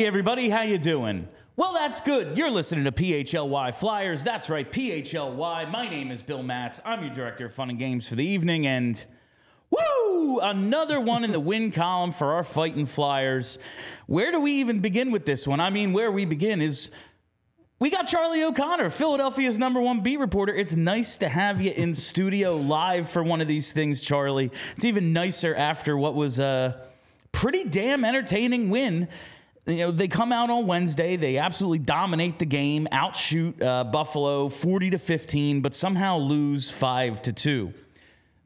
Hey everybody, how you doing? Well, that's good. You're listening to PHLY Flyers. That's right, PHLY. My name is Bill Matz. I'm your director of fun and games for the evening, and woo, another one in the win column for our fighting Flyers. Where do we even begin with this one? I mean, where we begin is we got Charlie O'Connor, Philadelphia's number one beat reporter. It's nice to have you in studio live for one of these things, Charlie. It's even nicer after what was a pretty damn entertaining win you know they come out on Wednesday. They absolutely dominate the game, outshoot uh, Buffalo forty to fifteen, but somehow lose five to two.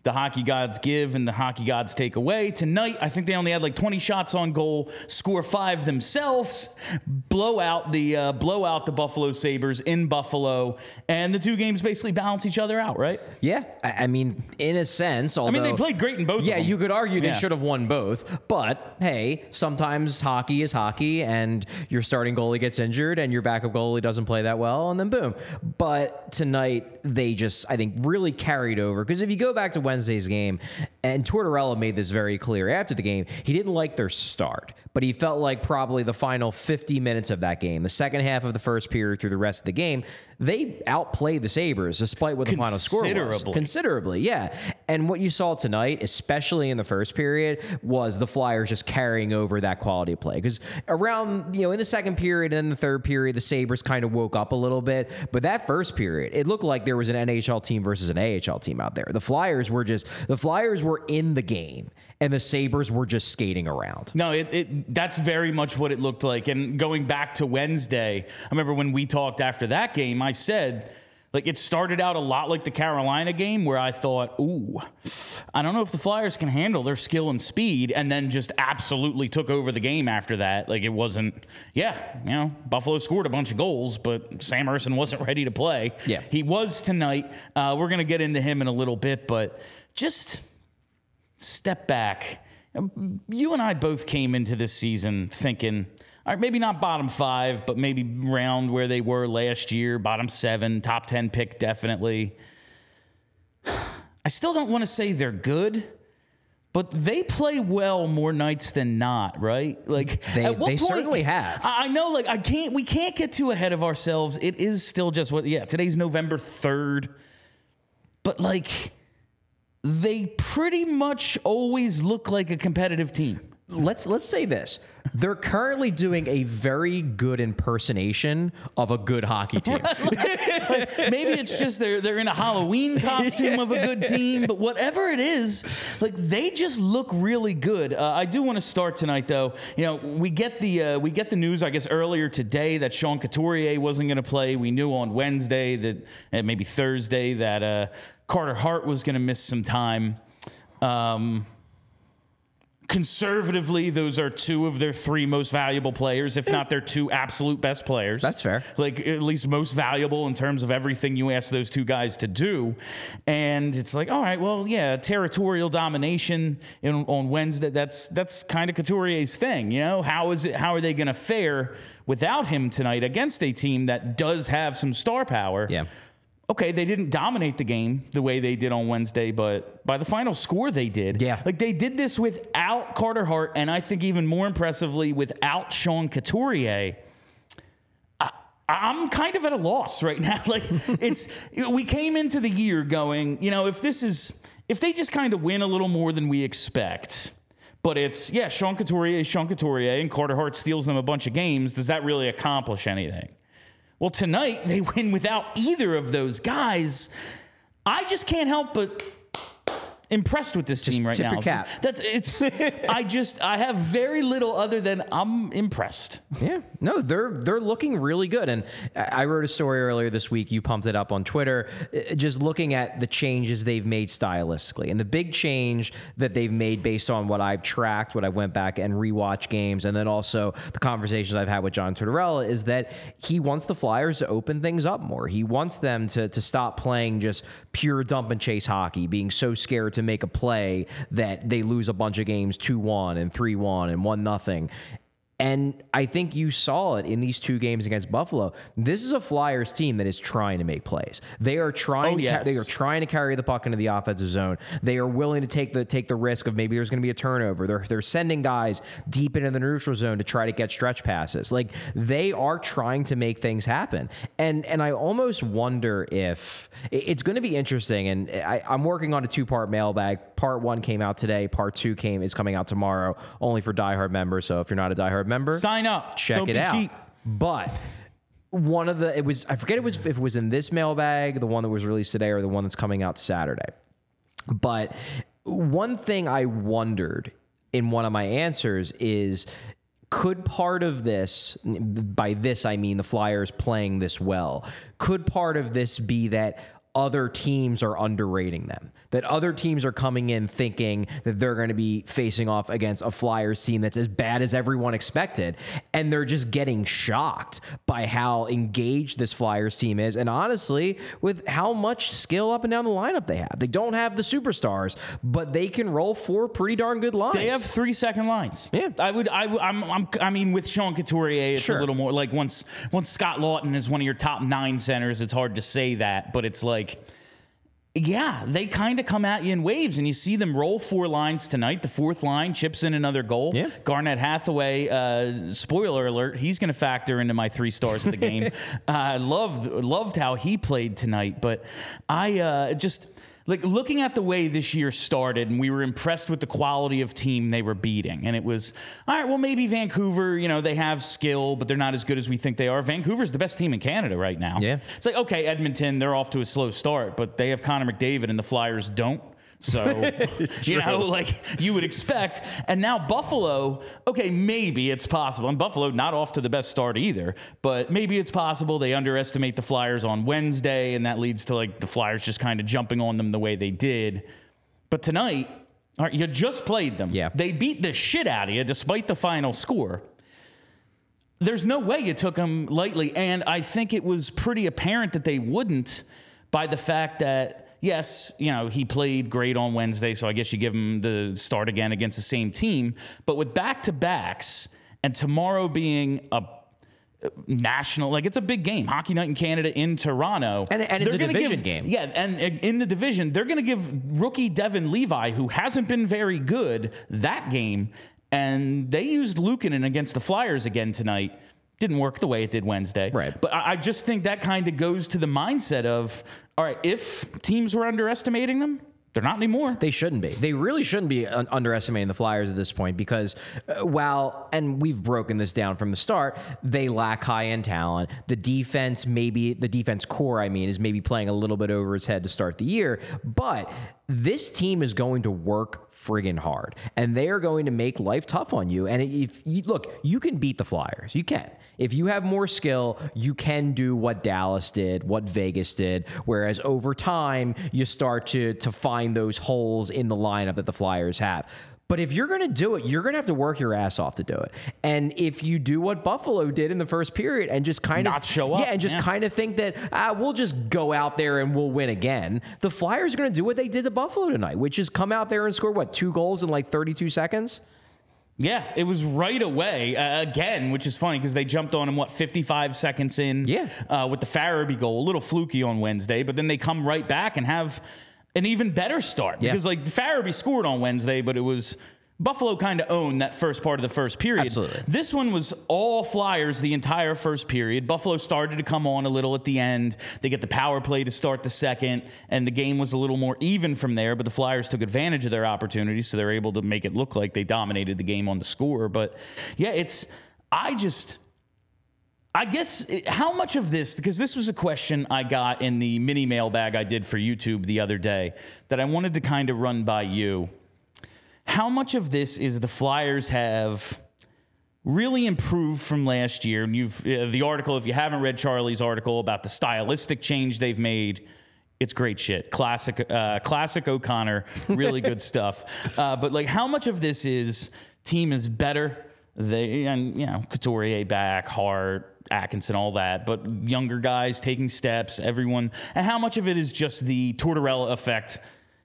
The hockey gods give and the hockey gods take away. Tonight, I think they only had like 20 shots on goal, score five themselves, blow out the uh, blow out the Buffalo Sabres in Buffalo, and the two games basically balance each other out, right? Yeah, I I mean, in a sense, although I mean, they played great in both. Yeah, you could argue they Yeah. should have won both, but hey, sometimes hockey is hockey, and your starting goalie gets injured, and your backup goalie doesn't play that well, and then boom. But tonight, they just, I think, really carried over because if you go back to Wednesday's game, and Tortorella made this very clear after the game, he didn't like their start, but he felt like probably the final 50 minutes of that game, the second half of the first period through the rest of the game, they outplayed the Sabres despite what the final score was. Considerably. Considerably, yeah. And what you saw tonight, especially in the first period, was the Flyers just carrying over that quality of play. Because around, you know, in the second period and the third period, the Sabres kind of woke up a little bit. But that first period, it looked like there was an NHL team versus an AHL team out there. The Flyers were the Flyers were in the game, and the Sabres were just skating around. No, it, it that's very much what it looked like. And going back to Wednesday, I remember when we talked after that game, I said like it started out a lot like the Carolina game where I thought, "Ooh, I don't know if the Flyers can handle their skill and speed," and then just absolutely took over the game after that. Like it wasn't, yeah, you know, Buffalo scored a bunch of goals, but Sam Ersson wasn't ready to play. Yeah. he was tonight. Uh, we're gonna get into him in a little bit, but just step back. You and I both came into this season thinking, right, maybe not bottom five, but maybe round where they were last year, bottom seven, top 10 pick, definitely. I still don't want to say they're good. But they play well more nights than not, right? Like They- at what they point- certainly have. I I know, like I can't. We can't get too ahead of ourselves. It is still just what. Yeah, today's November third, but like they pretty much always look like a competitive team. Let's let's say this. They're currently doing a very good impersonation of a good hockey team. Maybe it's just they're they're in a Halloween costume of a good team, but whatever it is, like they just look really good. Uh, I do want to start tonight, though. You know, we get the uh, we get the news, I guess, earlier today that Sean Couturier wasn't going to play. We knew on Wednesday that uh, maybe Thursday that uh, Carter Hart was going to miss some time. Um, conservatively, those are two of their three most valuable players, if not their two absolute best players. That's fair. Like at least most valuable in terms of everything you ask those two guys to do. And it's like, all right, well, yeah, territorial domination in, on Wednesday. That's that's kind of Couturier's thing, you know. How is it? How are they going to fare without him tonight against a team that does have some star power? Yeah. Okay, they didn't dominate the game the way they did on Wednesday, but by the final score, they did. Yeah. Like they did this without Carter Hart, and I think even more impressively, without Sean Couturier. I, I'm kind of at a loss right now. Like it's we came into the year going, you know, if this is if they just kind of win a little more than we expect, but it's yeah, Sean Couturier, Sean Couturier, and Carter Hart steals them a bunch of games. Does that really accomplish anything? Well, tonight they win without either of those guys. I just can't help but impressed with this team right tip now. your cap. Just- That's it's. I just I have very little other than I'm impressed. Yeah, no, they're they're looking really good. And I wrote a story earlier this week. You pumped it up on Twitter, uh, just looking at the changes they've made stylistically, and the big change that they've made based on what I've tracked, what I went back and rewatched games, and then also the conversations I've had with John Tortorella is that he wants the Flyers to open things up more. He wants them to to stop playing just pure dump and chase hockey, being so scared to make a play that they lose a bunch of games two one and three one and one nothing. And I think you saw it in these two games against Buffalo. This is a Flyers team that is trying to make plays. They are trying. Oh, to yes. ca- they are trying to carry the puck into the offensive zone. They are willing to take the take the risk of maybe there's going to be a turnover. They're they're sending guys deep into the neutral zone to try to get stretch passes. Like they are trying to make things happen. And and I almost wonder if it's going to be interesting. And I, I'm working on a two part mailbag. Part one came out today. Part two came is coming out tomorrow, only for diehard members. So if you're not a diehard member, Sign up. check Don't it out. cheap. But one of the it was I forget it was if it was in this mailbag, the one that was released today, or the one that's coming out Saturday. But one thing I wondered in one of my answers is could part of this by this I mean the Flyers playing this well could part of this be that other teams are underrating them that other teams are coming in thinking that they're going to be facing off against a Flyers team that's as bad as everyone expected and they're just getting shocked by how engaged this Flyers team is and honestly with how much skill up and down the lineup they have they don't have the superstars but they can roll four pretty darn good lines They have three second lines. Yeah. I would. I, I'm, I'm I mean, with Sean Couturier, it's Sure. a little more like once once Scott Laughton is one of your top nine centers. It's hard to say that, but it's like. Yeah, they kind of come at you in waves, and you see them roll four lines tonight. The fourth line chips in another goal. Yeah. Garnet Hathaway, uh, spoiler alert, he's going to factor into my three stars of the game. I loved loved how he played tonight, but I uh, just like looking at the way this year started, and we were impressed with the quality of team they were beating. And it was all right. Well, maybe Vancouver, you know, they have skill, but they're not as good as we think they are. Vancouver's the best team in Canada right now. Yeah. It's like, okay, Edmonton, they're off to a slow start, but they have Connor McDavid and the Flyers don't. So, you know, like you would expect. And now Buffalo, okay, maybe it's possible. And Buffalo, not off to the best start either, but maybe it's possible they underestimate the Flyers on Wednesday, and that leads to like the Flyers just kind of jumping on them the way they did. But tonight, all right, you just played them. Yeah. They beat the shit out of you despite the final score there's no way you took them lightly. And I think it was pretty apparent that they wouldn't by the fact that, yes, you know, he played great on Wednesday. So I guess you give him the start again against the same team. But with back to backs and tomorrow being a national like it's a big game hockey night in canada in toronto And- and it's a division give- game. yeah and in the division they're going to give rookie devon levi who hasn't been very good that game and they used Luukkonen against the Flyers again tonight. Didn't work the way it did Wednesday. Right. But I I just think that kind of goes to the mindset of, all right, if teams were underestimating them, they're not anymore. They shouldn't be. They really shouldn't be un- underestimating the Flyers at this point because uh, while, and we've broken this down from the start, they lack high end talent. The defense, maybe, the defense core, I mean, is maybe playing a little bit over its head to start the year. But this team is going to work friggin' hard and they are going to make life tough on you. And if you look, you can beat the Flyers. You can. If you have more skill, you can do what Dallas did, what Vegas did. Whereas over time, you start to to find those holes in the lineup that the Flyers have. But if you're going to do it, you're going to have to work your ass off to do it. And if you do what Buffalo did in the first period and just kind Not of show up, yeah, and just yeah. kind of think that ah, we'll just go out there and we'll win again, the Flyers are going to do what they did to Buffalo tonight, which is come out there and score what two goals in like 32 seconds. Yeah, it was right away uh, again, which is funny because they jumped on him what 55 seconds in. Yeah. uh, with the Farabee goal, a little fluky on Wednesday, but then they come right back and have an even better start Yeah. because like Farabee scored on Wednesday, but it was Buffalo kind of owned that first part of the first period. Absolutely. This one was all Flyers the entire first period. Buffalo started to come on a little at the end. They get the power play to start the second, and the game was a little more even from there. But the Flyers took advantage of their opportunities, so they're able to make it look like they dominated the game on the score. But yeah, it's I just. I guess how much of this, because this was a question I got in the mini mailbag I did for YouTube the other day that I wanted to kind of run by you. How much of this is the Flyers have really improved from last year? And you've uh, the article, if you haven't read Charlie's article about the stylistic change they've made, it's great shit. Classic, uh, classic O'Connor, really good stuff. Uh, but like, how much of this is team is better? They and you know Couturier back, Hart, Atkinson, all that, but younger guys taking steps, everyone, and how much of it is just the Tortorella effect?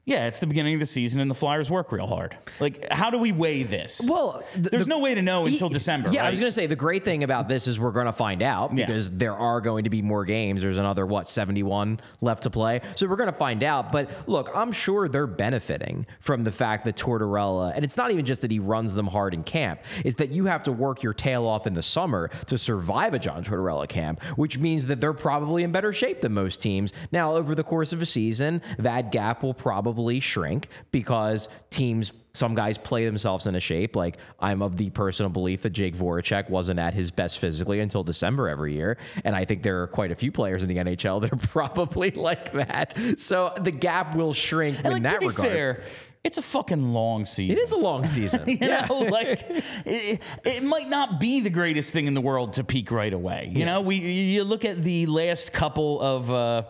Yeah, it's the beginning of the season, and the Flyers work real hard. Like, how do we weigh this? Well, the- there's the- no way to know until He- December. Yeah, I was going to say the great thing about this is we're going to find out Yeah. because there are going to be more games. There's another what 71 left to play, so we're going to find out. But look, I'm sure they're benefiting from the fact that Tortorella, and it's not even just that he runs them hard in camp, is that you have to work your tail off in the summer to survive a John Tortorella camp, which means that they're probably in better shape than most teams. Now, over the course of a season, that gap will probably shrink because teams some guys play themselves into shape. Like I'm of the personal belief that Jake Voracek wasn't at his best physically until December every year, and I think there are quite a few players in the NHL that are probably like that. So the gap will shrink And, in like, that to be regard. fair, it's a fucking long season. It is a long season. You know, like it, it might not be the greatest thing in the world to peak right away. You know, we you look at the last couple of uh,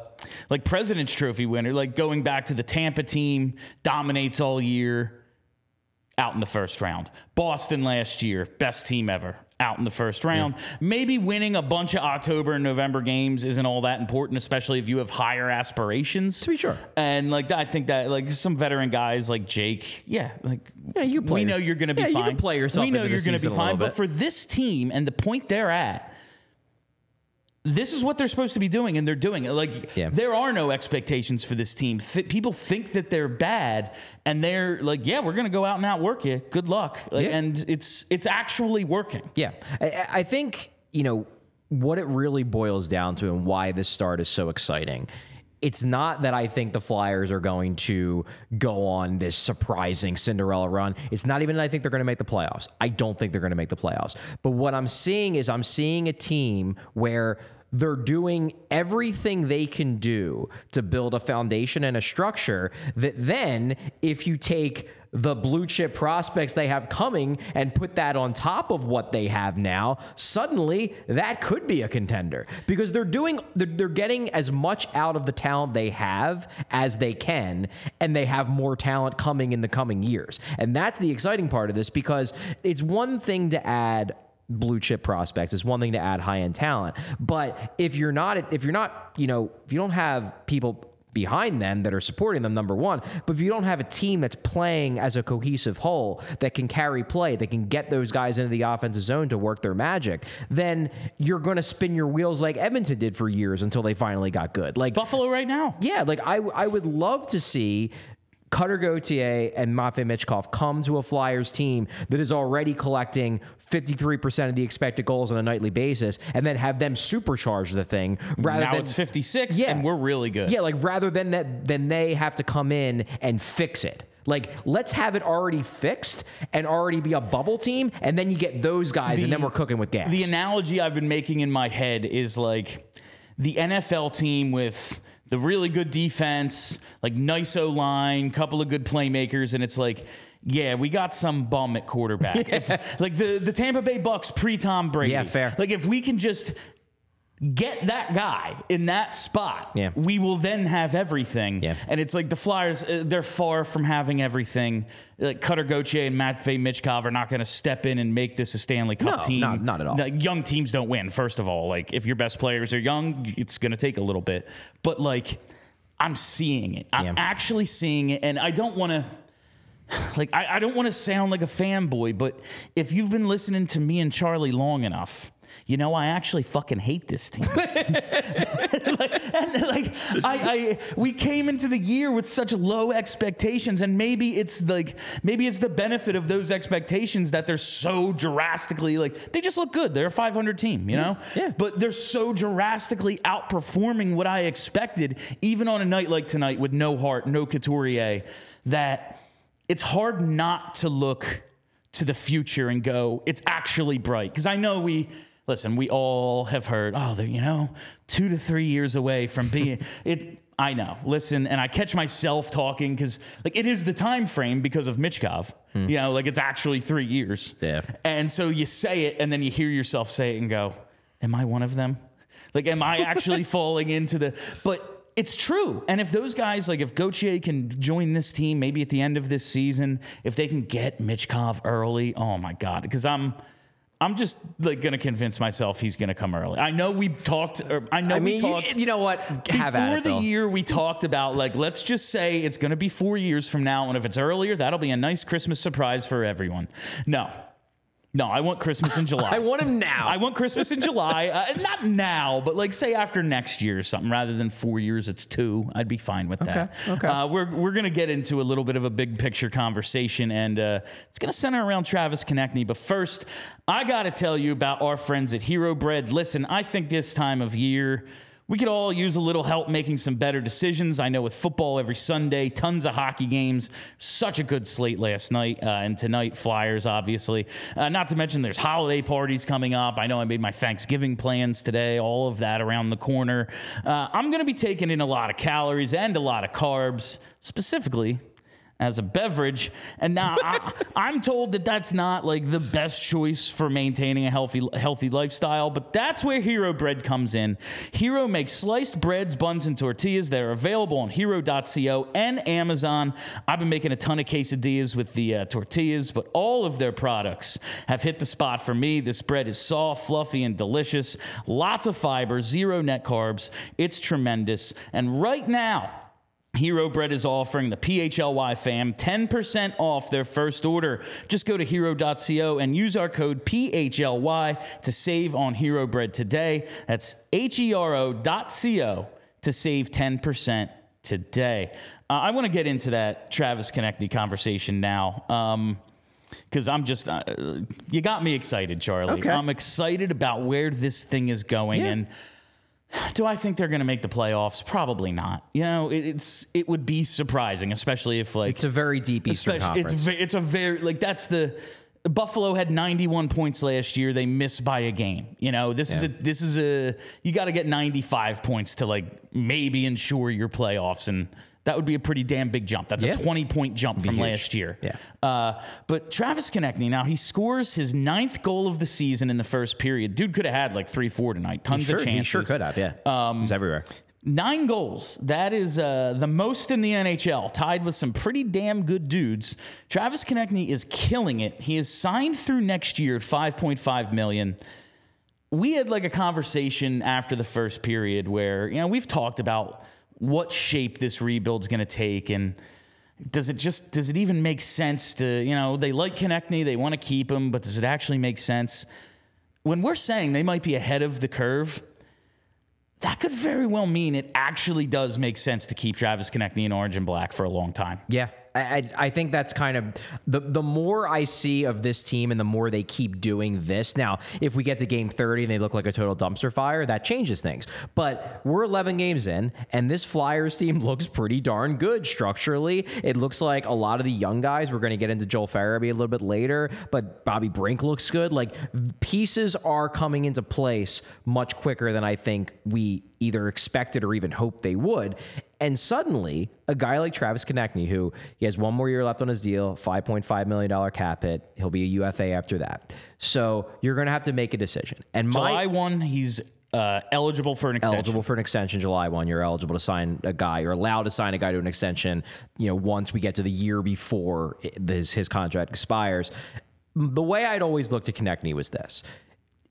like President's Trophy winner, like going back to the Tampa team, dominates all year, out in the first round. Boston last year, best team ever, out in the first round. Maybe winning a bunch of October and November games isn't all that important, especially if you have higher aspirations. To be sure. And like I think that like some veteran guys like Jake, yeah, like Yeah, you play we know you're going to be yeah, you fine. can play yourself We know you're going to be fine. But for this team and the point they're at, this is what they're supposed to be doing, and they're doing it. Like Yeah. there are no expectations for this team. Th- people think that they're bad, and they're like, "Yeah, we're going to go out and outwork you. Good luck." Like, Yeah. and it's it's actually working. Yeah. I, I think, you know, what it really boils down to and why this start is so exciting. It's not that I think the Flyers are going to go on this surprising Cinderella run. It's not even that I think they're going to make the playoffs. I don't think they're going to make the playoffs. But what I'm seeing is I'm seeing a team where they're doing everything they can do to build a foundation and a structure that then, if you take the blue chip prospects they have coming and put that on top of what they have now, suddenly that could be a contender because they're doing, they're, they're getting as much out of the talent they have as they can, and they have more talent coming in the coming years. And that's the exciting part of this because it's one thing to add blue chip prospects. It's one thing to add high end talent, but if you're not, if you're not, you know, if you don't have people behind them that are supporting them, number one, but if you don't have a team that's playing as a cohesive whole that can carry play, that can get those guys into the offensive zone to work their magic, then you're going to spin your wheels like Edmonton did for years until they finally got good. Like Buffalo right now. yeah, like I I would love to see Cutter Gauthier and Matvey Michkov come to a Flyers team that is already collecting 53% of the expected goals on a nightly basis and then have them supercharge the thing rather Now than it's 56, Yeah. and we're really good. Yeah, like rather than that then they have to come in and fix it. Like, let's have it already fixed and already be a bubble team, and then you get those guys, and then we're cooking with gas. The analogy I've been making in my head is like the NFL team with the really good defense, like nice O line, couple of good playmakers, and it's like, yeah, we got some bum at quarterback. If, like the the Tampa Bay Bucks pre Tom Brady. Yeah, fair. Like if we can just get that guy in that spot, Yeah. we will then have everything. Yeah. And it's like the Flyers, uh, they're far from having everything. Like Cutter Gauthier and Matvey Michkov are not going to step in and make this a Stanley Cup No, team. not- not at all. The young teams don't win, first of all. Like, if your best players are young, it's going to take a little bit. But, like, I'm seeing it. I'm Yeah. actually seeing it. And I don't want to. Like I, I don't want to sound like a fanboy, but if you've been listening to me and Charlie long enough, you know I actually fucking hate this team. like, and like I, I we came into the year with such low expectations, and maybe it's like maybe it's the benefit of those expectations that they're so drastically like they just look good. They're a 500 team, you know. Yeah. But they're so drastically outperforming what I expected, even on a night like tonight with no Hart, no Couturier, that it's hard not to look to the future and go, it's actually bright. Because I know we listen, we all have heard, oh, they're, you know, two to three years away from being it. I know. Listen, and I catch myself talking because like it is the time frame because of Michkov. Hmm. You know, like it's actually three years. Yeah. And so you say it, and then you hear yourself say it and go, "Am I one of them? Like, am I actually falling into the?" But it's true. And if those guys, like if Gauthier can join this team, maybe at the end of this season, if they can get Michkov early, oh my god, because I'm. I'm just like gonna convince myself he's gonna come early. I know we talked. Or I know I mean, we you, talked. you know what? Have at Before it, the year, we talked about like, let's just say it's to be four years from now, and if it's earlier, that'll be a nice Christmas surprise for everyone. No, no, I want Christmas in July. I want him now. I want Christmas in July. Uh, not now, but like say after next year or something. Rather than four years, it's two. I'd be fine with that. Okay, okay. Uh, we're we're gonna get into a little bit of a big picture conversation, and uh, it's gonna center around Travis Konecny. But first, I gotta tell you about our friends at Hero Bread. Listen, I think this time of year. We could all use a little help making some better decisions. I know with football every Sunday, tons of hockey games, such a good slate last night, uh, and tonight, Flyers, obviously. Uh, not to mention there's holiday parties coming up. I know I made my Thanksgiving plans today, all of that around the corner. Uh, I'm going to be taking in a lot of calories and a lot of carbs, specifically as a beverage. And now I, I'm told that that's not like the best choice for maintaining a healthy healthy lifestyle, but that's where Hero Bread comes in. Hero makes sliced breads, buns, and tortillas that are available on hero.co and Amazon. I've been making a ton of quesadillas with the uh, tortillas, but all of their products have hit the spot for me. This bread is soft, fluffy, and delicious. Lots of fiber, zero net carbs. It's tremendous. And right now, Hero Bread is offering the PHLY fam 10% off their first order. Just go to hero.co and use our code PHLY to save on Hero Bread today. That's H E R O.co to save 10% today. Uh, I want to get into that Travis Konecny conversation now. Um, because I'm just, uh, you got me excited, Charlie. Okay. I'm excited about where this thing is going. Yeah. And do I think they're going to make the playoffs? Probably not. You know, it, it's it would be surprising, especially if like It's a very deep Eastern Conference. it's it's a very like that's the Buffalo had 91 points last year. They missed by a game. You know, this is a this is a you got to get 95 points to like maybe ensure your playoffs and that would be a pretty damn big jump. That's Yeah. a 20 point jump from last year. Yeah. Uh, but Travis Konecny, now he scores his ninth goal of the season in the first period. Dude could have had like three, four tonight. Tons sure, of chances. he sure could have. Yeah, um, he's everywhere. Nine goals. That is uh, the most in the NHL, tied with some pretty damn good dudes. Travis Konecny is killing it. He is signed through next year at 5.5 million. We had like a conversation after the first period where, you know, we've talked about what shape this rebuild's going to take and does it just does it even make sense to, you know, they like Konecny, they want to keep him, but does it actually make sense? When we're saying they might be ahead of the curve, that could very well mean it actually does make sense to keep Travis Konecny in orange and black for a long time. Yeah. I, I think that's kind of the the more I see of this team and the more they keep doing this. Now, if we get to game 30 and they look like a total dumpster fire, that changes things. But we're 11 games in, and this Flyers team looks pretty darn good structurally. It looks like a lot of the young guys, we're going to get into Joel Farabee a little bit later, but Bobby Brink looks good. Like pieces are coming into place much quicker than I think we either expected or even hoped they would. And suddenly, a guy like Travis Konecny, who he has one more year left on his deal, $5.5 million cap hit, he'll be a UFA after that. So you're going to have to make a decision. And my July 1, he's uh, eligible for an extension. eligible for an extension July 1 you're eligible to sign a guy you're allowed to sign a guy to an extension you know once we get to the year before his his contract expires the way I'd always looked at Konecny was this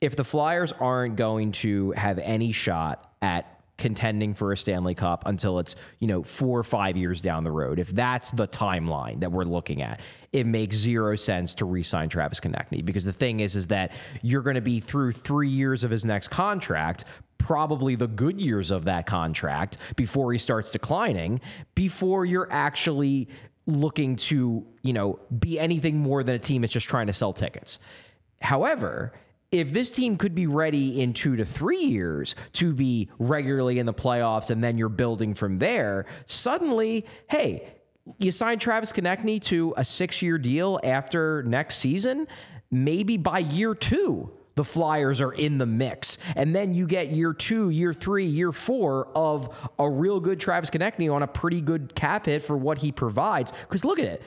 if the Flyers aren't going to have any shot at contending for a Stanley Cup until it's, you know, four or five years down the road, if that's the timeline that we're looking at, it makes zero sense to re-sign Travis Konecny because the thing is, is that you're going to be through three years of his next contract, probably the good years of that contract before he starts declining, before you're actually looking to, you know, be anything more than a team that's just trying to sell tickets. However, if this team could be ready in two to three years to be regularly in the playoffs and then you're building from there, suddenly, hey, you sign Travis Konecny to a six year deal after next season. Maybe by year two, the Flyers are in the mix. And then you get year two, year three, year four of a real good Travis Konecny on a pretty good cap hit for what he provides. Because look at it.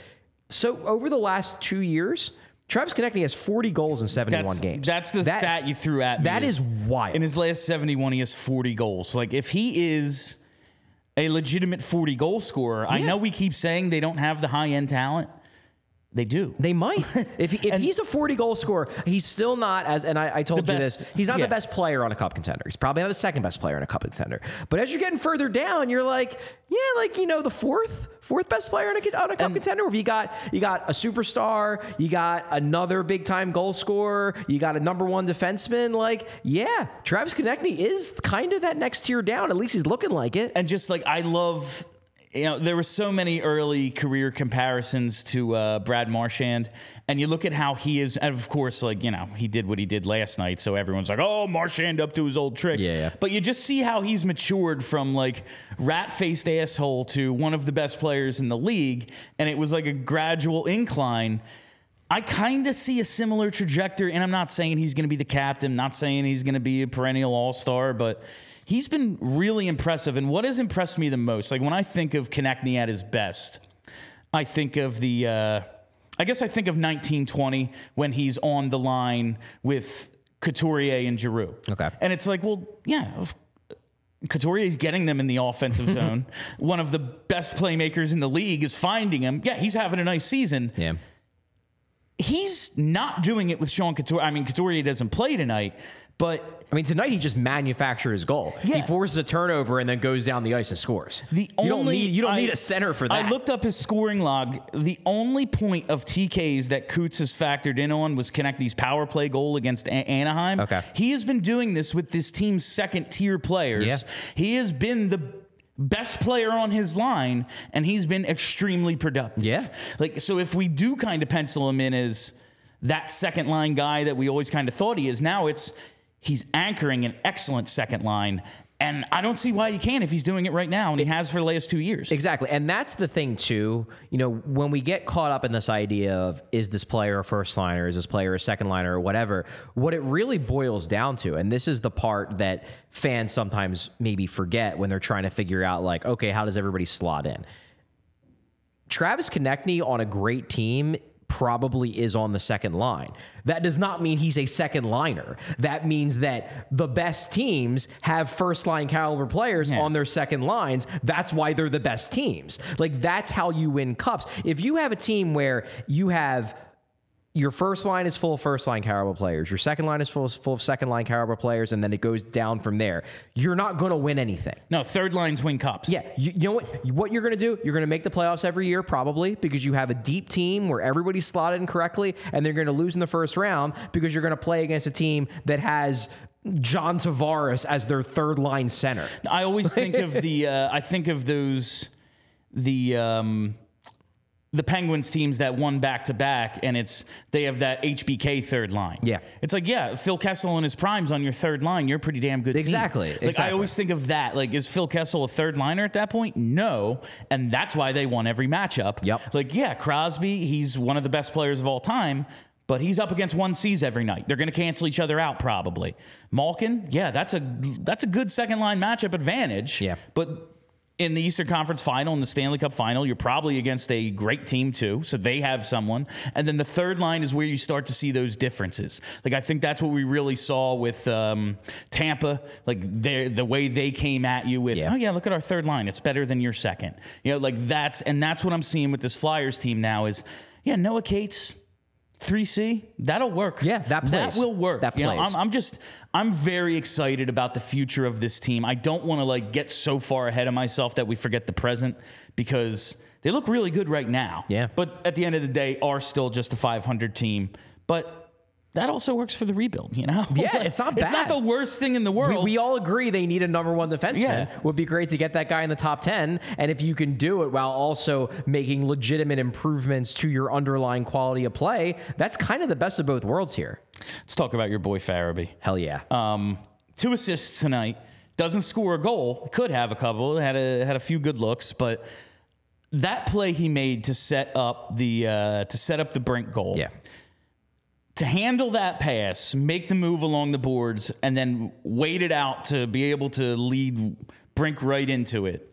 So over the last two years, Travis Konecny has 40 goals in 71 That's, games. that's the That- stat you threw at me. That is wild. In his last 71, he has 40 goals. Like, if he is a legitimate 40 goal scorer, I know we keep saying they don't have the high end talent. They do. They might. If, he- if he's a 40 goal scorer, he's still not as, and I, I told you best- this, he's not yeah. the best player on a cup contender. He's probably not the second best player on a cup contender. But as you're getting further down, you're like, yeah, like, you know, the fourth, fourth best player on a, on a cup contender. If you got, you got a superstar, you got another big time goal scorer, you got a number one defenseman. Like, yeah, Travis Konecny is kind of that next tier down. At least he's looking like it. and just like I love, you know, there were so many early career comparisons to uh, Brad Marchand, and you look at how he is, and of course, like you know, he did what he did last night, so everyone's like, "Oh, Marchand up to his old tricks." Yeah, yeah. But you just see how he's matured from like rat-faced asshole to one of the best players in the league, and it was like a gradual incline. I kind of see a similar trajectory, and I'm not saying he's going to be the captain, not saying he's going to be a perennial all star, but he's been really impressive. And what has impressed me the most, like when I think of Konecny at his best, I think of the, uh, I guess I think of 1920 when he's on the line with Couturier and Giroux. Okay. And it's like, well, yeah, of Couturier's getting them in the offensive zone. One of the best playmakers in the league is finding him. Yeah, he's having a nice season Yeah. he's not doing it with Sean Couturier. I mean, Couturier doesn't play tonight, but I mean, tonight he just manufactured his goal. He forces a turnover and then goes down the ice and scores. the you only don't need you don't I- need a center for that. I looked up his scoring log. The only point of TKs that Coots has factored in on was Konecny's power play goal against A- Anaheim. Okay. he has been doing this with this team's second tier players. Yeah. He has been the best player on his line, and he's been extremely productive. Yeah. like so if we do kind of pencil him in as that second line guy that we always kind of thought he is, now it's he's anchoring an excellent second line. And I don't see why he can't if he's doing it right now, and he has for the last two years. Exactly. And that's the thing, too. You know, when we get caught up in this idea of is this player a first liner, is this player a second liner, or whatever, what it really boils down to, and this is the part that fans sometimes maybe forget when they're trying to figure out, like, okay, how does everybody slot in? Travis Konecny on a great team probably is on the second line. That does not mean he's a second liner. That means that the best teams have first line caliber players on their second lines. That's why they're the best teams. Like that's how you win cups. If you have a team where you have your first line is full of first line caliber players. Your second line is full of, full of second line caliber players, and then it goes down from there. You're not going to win anything. No, third lines win cups. Yeah, you, you know what? What you're going to do? You're going to make the playoffs every year, probably, because you have a deep team where everybody's slotted in correctly, and they're going to lose in the first round because you're going to play against a team that has John Tavares as their third line center. I always think of the. Uh, I think of those, the um, the Penguins teams that won back to back, and it's they have that HBK third line. Yeah. it's like yeah, Phil Kessel and his primes on your third line. You're a pretty damn good. team. Exactly, I always think of that. Like is Phil Kessel a third liner at that point? No, and that's why they won every matchup. Yep. Like yeah, Crosby, he's one of the best players of all time. But he's up against one C's every night. They're going to cancel each other out probably. Malkin, yeah, that's a that's a good second line matchup advantage. Yeah. But in the Eastern Conference final and the Stanley Cup final, you're probably against a great team too. So they have someone. And then the third line is where you start to see those differences. Like I think that's what we really saw with um, Tampa. Like the way they came at you with, Yeah. oh yeah, look at our third line. It's better than your second. You know, like that's and that's what I'm seeing with this Flyers team now is, yeah, Noah Cates. 3C, that'll work. Yeah, that That will work. That You know. I'm, I'm just, I'm very excited about the future of this team. I don't want to like get so far ahead of myself that we forget the present because they look really good right now. Yeah. But at the end of the day, are still just a 500 team. But that also works for the rebuild, you know? Yeah, it's not bad. It's not the worst thing in the We, world. we all agree they need a number one defenseman. Yeah. Would be great to get that guy in the top 10. And if you can do it while also making legitimate improvements to your underlying quality of play, that's kind of the best of both worlds here. Let's talk about your boy Farabee. Hell yeah. Um, two assists tonight. Doesn't score a goal. Could have a couple. Had a had a few good looks, but that play he made to set up the uh, to set up the Brink goal. yeah. To handle that pass, make the move along the boards, and then wait it out to be able to lead Brink right into it.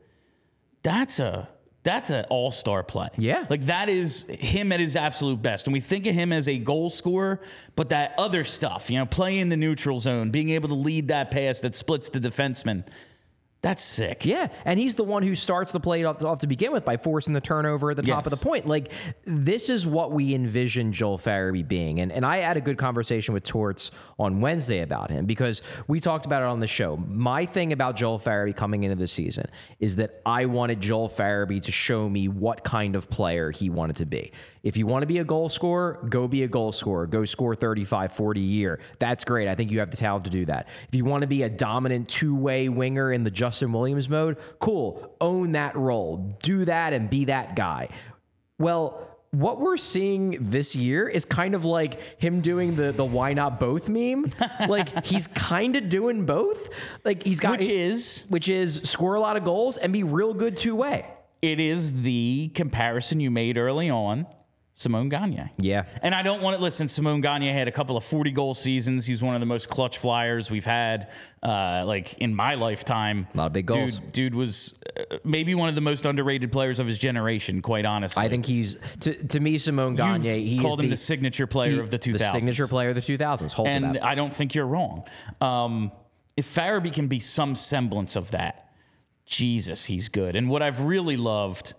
That's a that's an all star play. Yeah. like that is him at his absolute best, and we think of him as a goal scorer. But that other stuff, you know, playing the neutral zone, being able to lead that pass that splits the defenseman, that's sick. Yeah, and he's the one who starts the play off, off to begin with by forcing the turnover at the top of the point. Like this is what we envision Joel Farabee being, and and I had a good conversation with Torts on Wednesday about him because we talked about it on the show. My thing about Joel Farabee coming into the season is that I wanted Joel Farabee to show me what kind of player he wanted to be. If you want to be a goal scorer, go be a goal scorer. Go score 35, 40 a year. That's great. I think you have the talent to do that. If you want to be a dominant two way winger in the Justin Williams mode, cool. Own that role. Do that and be that guy. Well, what we're seeing this year is kind of like him doing the the why not both meme. like he's kind of doing both. Like he's got Which is which is score a lot of goals and be real good two way. it is the comparison you made early on, Simon Gagne. Yeah. And I don't want to listen. Simon Gagne had a couple of 40 goal seasons. He's one of the most clutch flyers we've had, uh, like in my lifetime. A lot of big goals. Dude, dude was uh, maybe one of the most underrated players of his generation, quite honestly. I think he's to, to me Simon You've Gagne. He called him the signature player he- of the 2000s. The signature player of the 2000s. Hold And. I don't think you're wrong. Um, if Farabee can be some semblance of that, Jesus, he's good. And what I've really loved,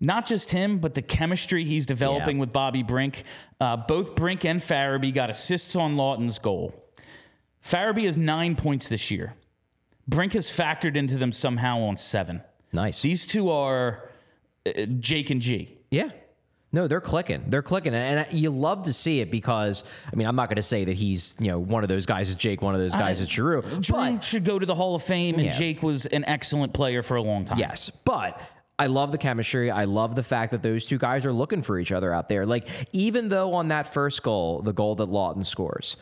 not just him, but the chemistry he's developing Yeah. with Bobby Brink. Uh, both Brink and Farabee got assists on Laughton's goal. Farabee has nine points this year. Brink has factored into them somehow on seven. Nice. These two are uh, Jake and G. Yeah. No, they're clicking. They're clicking, and you love to see it because I mean I'm not going to say that he's you know one of those guys is Jake, one of those guys is Giroux, Drew but should go to the Hall of Fame, and Yeah. Jake was an excellent player for a long time. yes, but. I love the chemistry. I love the fact that those two guys are looking for each other out there. Like, even though on that first goal, the goal that Laughton scores,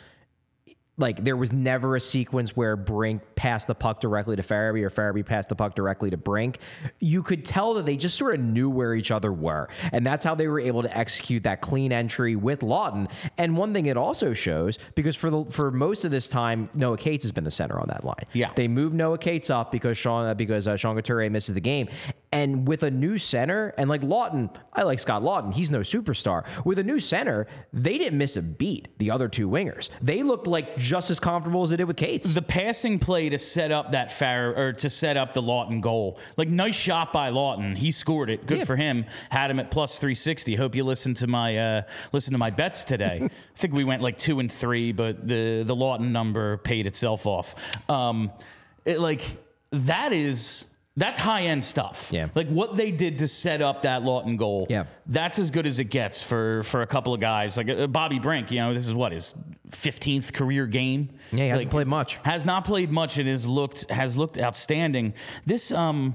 like there was never a sequence where Brink passed the puck directly to Farabee or Farabee passed the puck directly to Brink. You could tell that they just sort of knew where each other were. And that's how they were able to execute that clean entry with Laughton. And one thing it also shows, because for the for most of this time, Noah Cates has been the center on that line. Yeah. They moved Noah Cates up because Sean because uh, Sean Couturier misses the game. And with a new center, and like Laughton, I like Scott Laughton. He's no superstar. With a new center, they didn't miss a beat. The other two wingers, they looked like just as comfortable as they did with Cates. the passing play to set up that Far or to set up the Laughton goal. Like nice shot by Laughton. He scored it. Good Yeah. for him. Had him at plus 360. Hope you listened to my uh listen to my bets today. I think we went like 2 and 3, but the the Laughton number paid itself off. Um it like that is that's high end stuff. Yeah. Like what they did to set up that Laughton goal. Yeah. That's as good as it gets for for a couple of guys. Like uh, Bobby Brink, you know, this is what his 15th career game. Yeah, he hasn't Like, played much. has not played much and has looked has looked outstanding. This um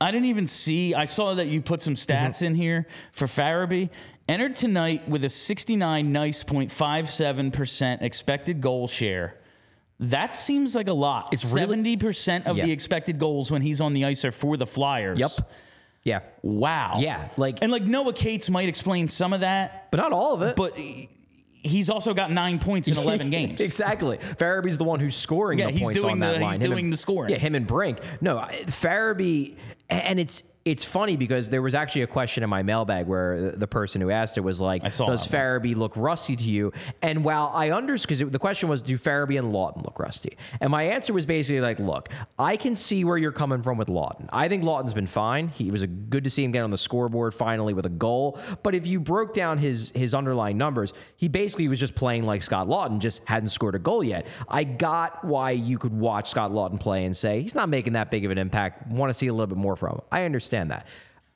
I didn't even see I saw that you put some stats Mm-hmm. in here for Farabee. Entered tonight with a 69 nice 0.57% expected goal share. That seems like a lot. It's 70% of Yeah. the expected goals when he's on the ice are for the Flyers. Yep. Yeah. Wow. Yeah, like- and like Noah Cates might explain some of that, But not all of it. but he's also got nine points in 11 games. exactly. Farabee's the one who's scoring Yeah, the he's points doing on that the- he's. Him doing and- the scoring. Yeah, him and Brink. No, Farabee, and it's it's funny because there was actually a question in my mailbag where the person who asked it was like, "Does Farabee look rusty to you?" And while I understand, because the question was, "Do Farabee and Laughton look rusty?" And my answer was basically like, "Look, I can see where you're coming from with Laughton. I think Laughton's been fine. He was a good to see him get on the scoreboard finally with a goal. But if you broke down his his underlying numbers, he basically was just playing like Scott Laughton, just hadn't scored a goal yet. I got why you could watch Scott Laughton play and say he's not making that big of an impact. Want to see a little bit more from him. I understand that.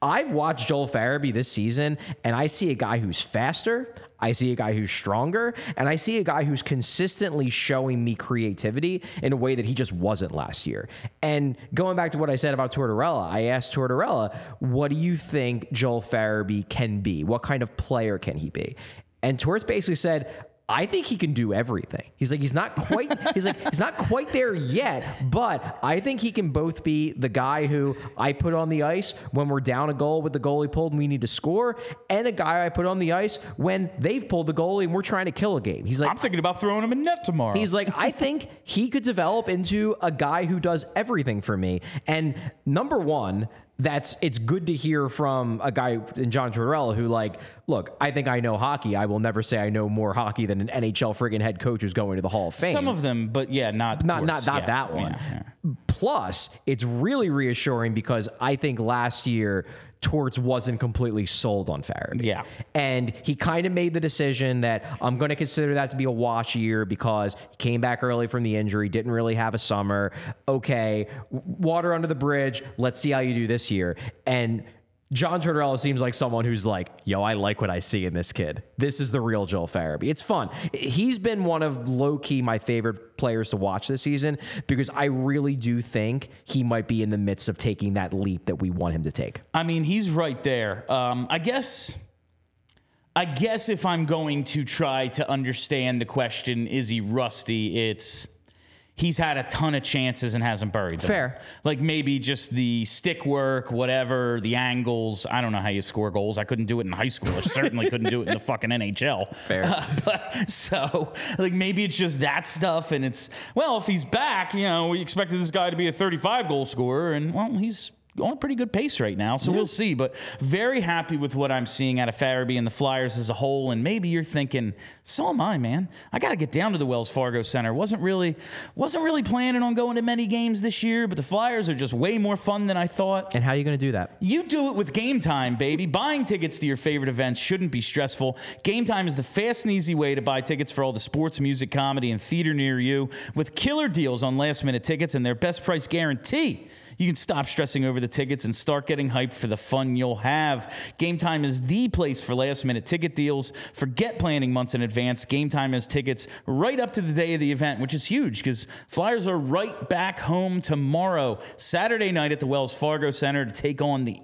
I've watched Joel Farabee this season, and I see a guy who's faster. I see a guy who's stronger, and I see a guy who's consistently showing me creativity in a way that he just wasn't last year. And going back to what I said about Tortorella, I asked Tortorella, "What do you think Joel Farabee can be? What kind of player can he be?" And Torts basically said, I think he can do everything. He's like he's not quite he's like he's not quite there yet, but I think he can both be the guy who I put on the ice when we're down a goal with the goalie pulled and we need to score, and a guy I put on the ice when they've pulled the goalie and we're trying to kill a game. He's like I'm thinking about throwing him in net tomorrow. He's like, I think he could develop into a guy who does everything for me. And number one, that's it's good to hear from a guy in John Tortorella who like, look, I think I know hockey. I will never say I know more hockey than an NHL friggin' head coach who's going to the Hall of Fame. Some of them, but yeah, not not not not Yeah, that one. yeah, yeah. Plus, it's really reassuring because I think last year Torts wasn't completely sold on Farabee. Yeah. And he kind of made the decision that I'm going to consider that to be a wash year because he came back early from the injury, didn't really have a summer. Okay, water under the bridge. Let's see how you do this year. And John Tortorella seems like someone who's like, yo, I like what I see in this kid. This is the real Joel Farabee. It's fun. He's been one of low key my favorite players to watch this season because I really do think he might be in the midst of taking that leap that we want him to take. I mean, he's right there. Um, I guess. I guess if I'm going to try to understand the question, is he rusty? It's he's had a ton of chances and hasn't buried them. Fair. Like maybe just the stick work, whatever, the angles. I don't know how you score goals. I couldn't do it in high school. I certainly couldn't do it in the fucking NHL. Fair. Uh, but so like maybe it's just that stuff and it's well, if he's back, you know, we expected this guy to be a 35 goal scorer and well, he's on a pretty good pace right now. So we'll see. But very happy with what I'm seeing out of Farabee and the Flyers as a whole. And maybe you're thinking, so am I, man. I got to get down to the Wells Fargo Center. wasn't really wasn't really planning on going to many games this year, but the Flyers are just way more fun than I thought. And how are you going to do that? You do it with Game Time, baby. Buying tickets to your favorite events shouldn't be stressful. Game Time is the fast and easy way to buy tickets for all the sports, music, comedy, and theater near you with killer deals on last minute tickets and their best price guarantee. You can stop stressing over the tickets and start getting hyped for the fun you'll have. Game Time is the place for last minute ticket deals. Forget planning months in advance. Game Time has tickets right up to the day of the event, which is huge because Flyers are right back home tomorrow, Saturday night at the Wells Fargo Center to take on the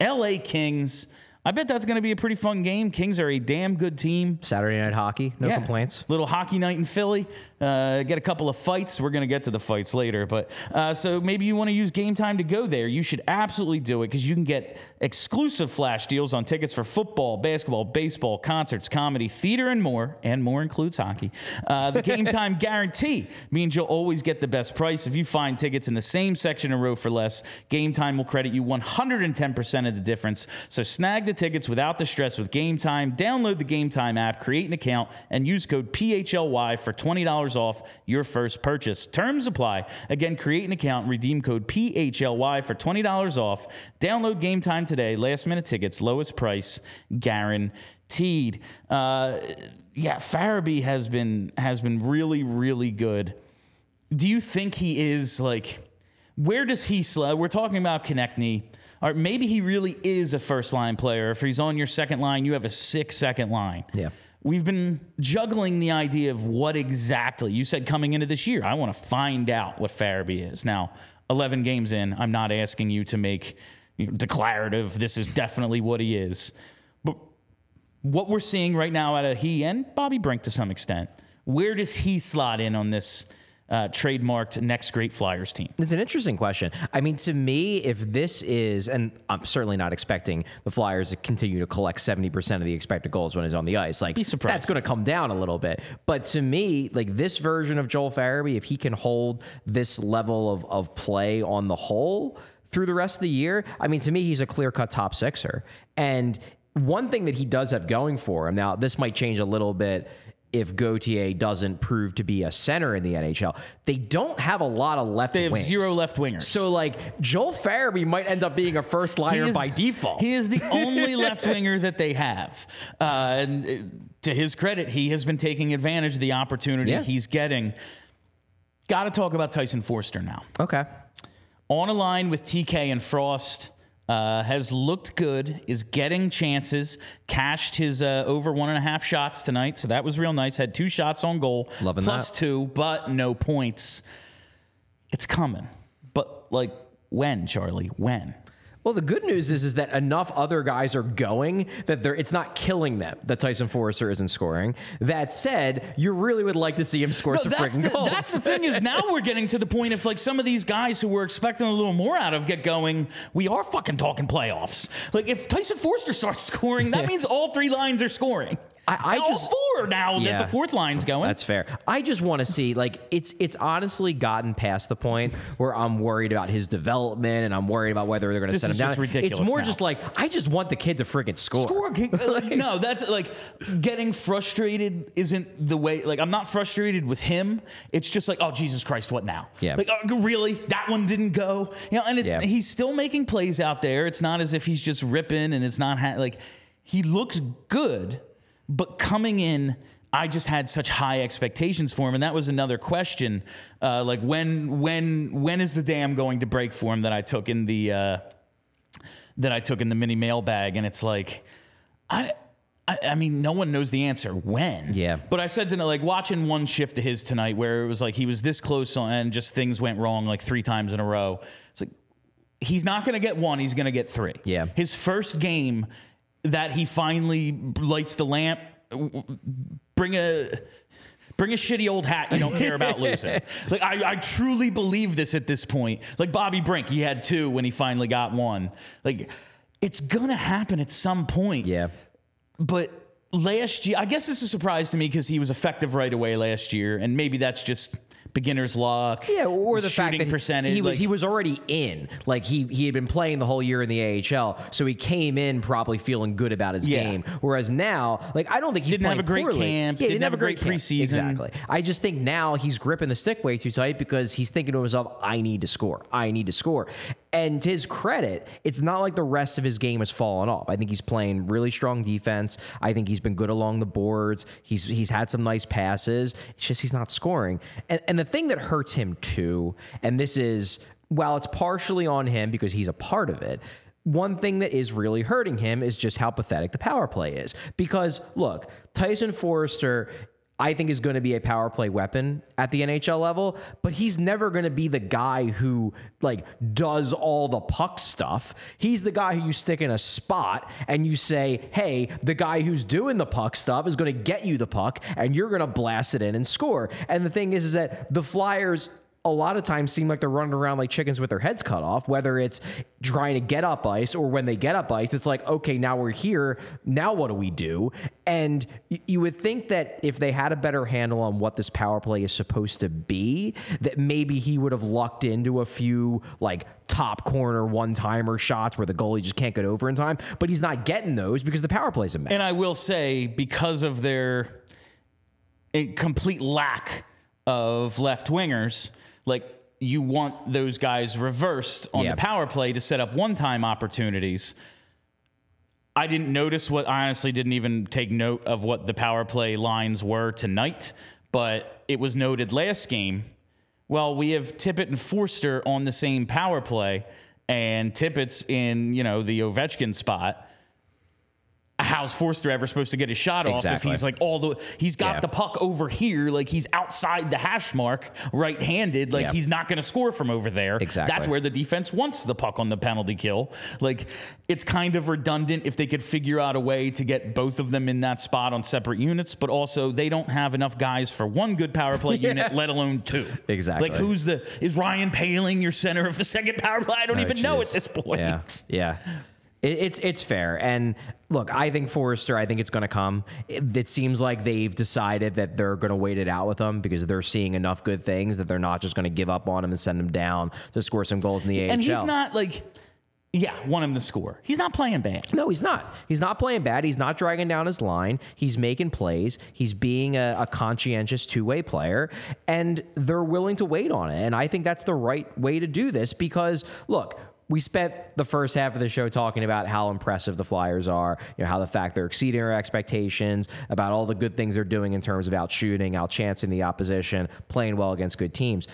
LA Kings. I bet that's going to be a pretty fun game. Kings are a damn good team. Saturday night hockey, no Yeah. complaints. Little hockey night in Philly. Uh, get a couple of fights. We're going to get to the fights later. But uh, so maybe you want to use game time to go there. You should absolutely do it because you can get exclusive flash deals on tickets for football, basketball, baseball, concerts, comedy, theater, and more. And more includes hockey. Uh, the game time guarantee means you'll always get the best price. If you find tickets in the same section or row for less, game time will credit you 110% of the difference. So snag the tickets without the stress with Game Time. Download the Game Time app, create an account, and use code PHLY for $20 off your first purchase. Terms apply. Again, create an account redeem code PHLY for $20 off. Download Game Time today. Last minute tickets, lowest price guaranteed. Uh, yeah, Farabee has been has been really really good. Do you think he is like? Where does he slide? We're talking about Konecny. Or maybe he really is a first line player. If he's on your second line, you have a six second line. Yeah. We've been juggling the idea of what exactly you said coming into this year. I want to find out what Farabee is. Now, 11 games in, I'm not asking you to make you know, declarative, this is definitely what he is. But what we're seeing right now out of he and Bobby Brink to some extent, where does he slot in on this uh, trademarked next great Flyers team? It's an interesting question. I mean, to me, if this is, and I'm certainly not expecting the Flyers to continue to collect 70% of the expected goals when he's on the ice. Like, Be surprised. that's going to come down a little bit. But to me, like this version of Joel Farabee, if he can hold this level of, of play on the whole through the rest of the year, I mean, to me, he's a clear cut top sixer. And one thing that he does have going for him now, this might change a little bit if Gauthier doesn't prove to be a center in the NHL. They don't have a lot of left wingers. They have wings. zero left wingers. So like Joel Farabee might end up being a first liner is- by default. He is the only left winger that they have. Uh, and uh, to his credit, he has been taking advantage of the opportunity Yeah. he's getting. Got to talk about Tyson Foerster now. okay. On a line with TK and Frost. Uh, has looked good, is getting chances, cashed his uh, over one and a half shots tonight. So that was real nice. Had two shots on goal, Loving plus that. two, but no points. It's coming. But like, when, Charlie? When? Well, the good news is is that enough other guys are going that they're it's not killing them that Tyson Foerster isn't scoring. That said, you really would like to see him score No, some freaking the, goals. that's the thing is now we're getting to the point if like some of these guys who we're expecting a little more out of get going, we are fucking talking playoffs. Like if Tyson Foerster starts scoring, that means all three lines are scoring. I- I just- four now Yeah. that the fourth line's going. That's fair. I just want to see like it's it's honestly gotten past the point where I'm worried about his development and I'm worried about whether they're going to set him down. ridiculous It's more now. just like I just want the kid to freaking score. Score, like, no, that's like getting frustrated isn't the way. Like, I'm not frustrated with him. It's just like, oh Jesus Christ, what now? Yeah. Like, oh, really? That one didn't go. You know, and it's Yeah. he's still making plays out there. It's not as if he's just ripping, and it's not ha- like he looks good, but coming in. I just had such high expectations for him, and that was another question. Uh, like when, when, when is the dam going to break for him that I took in the uh, that I took in the mini mailbag, and it's like, I, I, I mean, no one knows the answer when. Yeah. But I said to him, like watching one shift of his tonight where it was like he was this close on, and just things went wrong like three times in a row. It's like he's not going to get one; he's going to get three. Yeah. His first game that he finally lights the lamp. Bring a. Bring a shitty old hat you don't care about losing. Like I, I truly believe this at this point. Like Bobby Brink, he had two when he finally got one. Like it's gonna happen at some point. Yeah. But last year, I guess it's a surprise to me because he was effective right away last year, and maybe that's just beginner's luck. Yeah, or the shooting fact that he- percentage. he was like- he was already in. Like he he had been playing the whole year in the AHL, so he came in probably feeling good about his Yeah. game. Whereas now, like I don't think he Didn't have a great poorly. camp, Yeah, didn't have a great preseason. Exactly. I just think now he's gripping the stick way too tight because he's thinking to himself, "I need to score. I need to score." And to his credit, it's not like the rest of his game has fallen off. I think he's playing really strong defense. I think he's been good along the boards. He's he's had some nice passes. It's just he's not scoring. And and the thing that hurts him too, and this is while it's partially on him because he's a part of it. One thing that is really hurting him is just how pathetic the power play is. Because look, Tyson Foerster I think is going to be a power play weapon at the NHL level, but he's never going to be the guy who like does all the puck stuff. He's the guy who you stick in a spot and you say, "Hey, the guy who's doing the puck stuff is going to get you the puck and you're going to blast it in and score." And the thing is is that the Flyers a lot of times seem like they're running around like chickens with their heads cut off, whether it's trying to get up ice or when they get up ice, it's like, okay, now we're here. Now what do we do? And you would think that if they had a better handle on what this power play is supposed to be, that maybe he would have lucked into a few like top corner one timer shots where the goalie just can't get over in time. But he's not getting those because the power play's a mess. And I will say, because of their complete lack of left wingers, like you want those guys reversed on the power play to set up one time opportunities. I didn't notice what I honestly didn't even take note of what the power play lines were tonight, but it was noted last game. Well, we have Tippett and Foerster on the same power play, and Tippett's in, you know, the Ovechkin spot. How's Foerster ever supposed to get his shot off if he's like all the he's got Yeah. the puck over here, like he's outside the hash mark, right-handed, like Yeah. he's not going to score from over there. Exactly. That's where the defense wants the puck on the penalty kill. Like it's kind of redundant if they could figure out a way to get both of them in that spot on separate units, but also they don't have enough guys for one good power play unit, let alone two. Exactly. Like who's the is Ryan Poehling your center of the second power play? I don't Oh, even know at this point. Yeah, yeah. It, it's it's fair. And look, I think Foerster. I think it's going to come. It, it seems like they've decided that they're going to wait it out with him because they're seeing enough good things that they're not just going to give up on him and send him down to score some goals in the AHL. And he's not like, yeah, want him to score. He's not playing bad. No, he's not. He's not playing bad. He's not dragging down his line. He's making plays. He's being a, a conscientious two way player, and they're willing to wait on it. And I think that's the right way to do this because, look, we spent the first half of the show talking about how impressive the Flyers are, you know, how the fact they're exceeding our expectations, about all the good things they're doing in terms of out shooting, out chancing the opposition, playing well against good teams.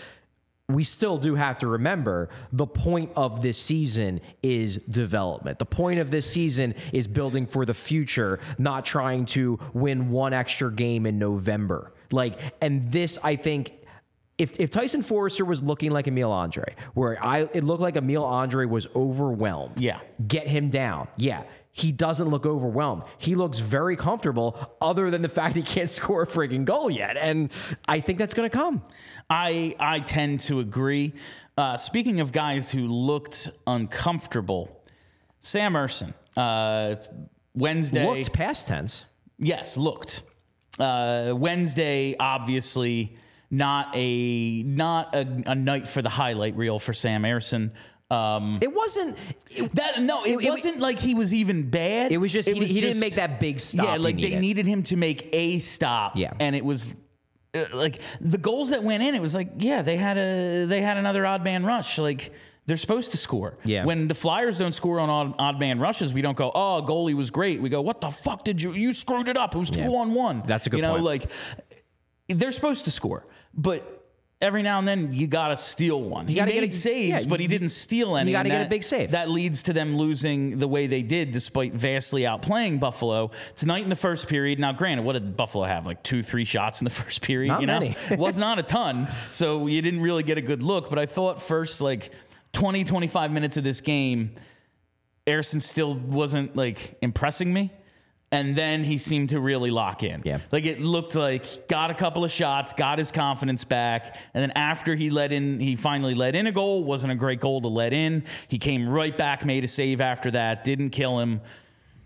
We still do have to remember the point of this season is development. The point of this season is building for the future, not trying to win one extra game in November. Like, and this, I think, if, if Tyson Foerster was looking like Emil Andrae, where I it looked like Emil Andrae was overwhelmed. Yeah. Get him down. Yeah. He doesn't look overwhelmed. He looks very comfortable, other than the fact he can't score a freaking goal yet. And I think that's going to come. I I tend to agree. Uh, speaking of guys who looked uncomfortable, Sam Ersson, uh, Wednesday. Looks past tense. Yes, looked. Uh, Wednesday, obviously not a not a, a, night for the highlight reel for Sam Ersson. Um, it wasn't it, that. No, it, it wasn't it, like he was even bad. It was just he, was he just, didn't make that big stop. Yeah, like needed. they needed him to make a stop. Yeah, and it was uh, like the goals that went in. It was like yeah, they had a they had another odd man rush. Like they're supposed to score. Yeah. When the Flyers don't score on odd, odd, man rushes, we don't go, oh, goalie was great. We go, what the fuck did you you screwed it up? It was two yeah. on one. That's a good you know, point. like they're supposed to score, but every now and then you got to steal one. You he made get a, saves, yeah, but he didn't steal any. You got to that, get a big save. That leads to them losing the way they did, despite vastly outplaying Buffalo tonight in the first period. Now, granted, what did Buffalo have? Like two, three shots in the first period. Not you know, many. it was not a ton, so you didn't really get a good look. But I thought first like 20, 25 minutes of this game, Ersson still wasn't like impressing me and then he seemed to really lock in. Yeah. Like it looked like got a couple of shots, got his confidence back, and then after he let in, he finally let in a goal. wasn't a great goal to let in. He came right back, made a save after that, didn't kill him.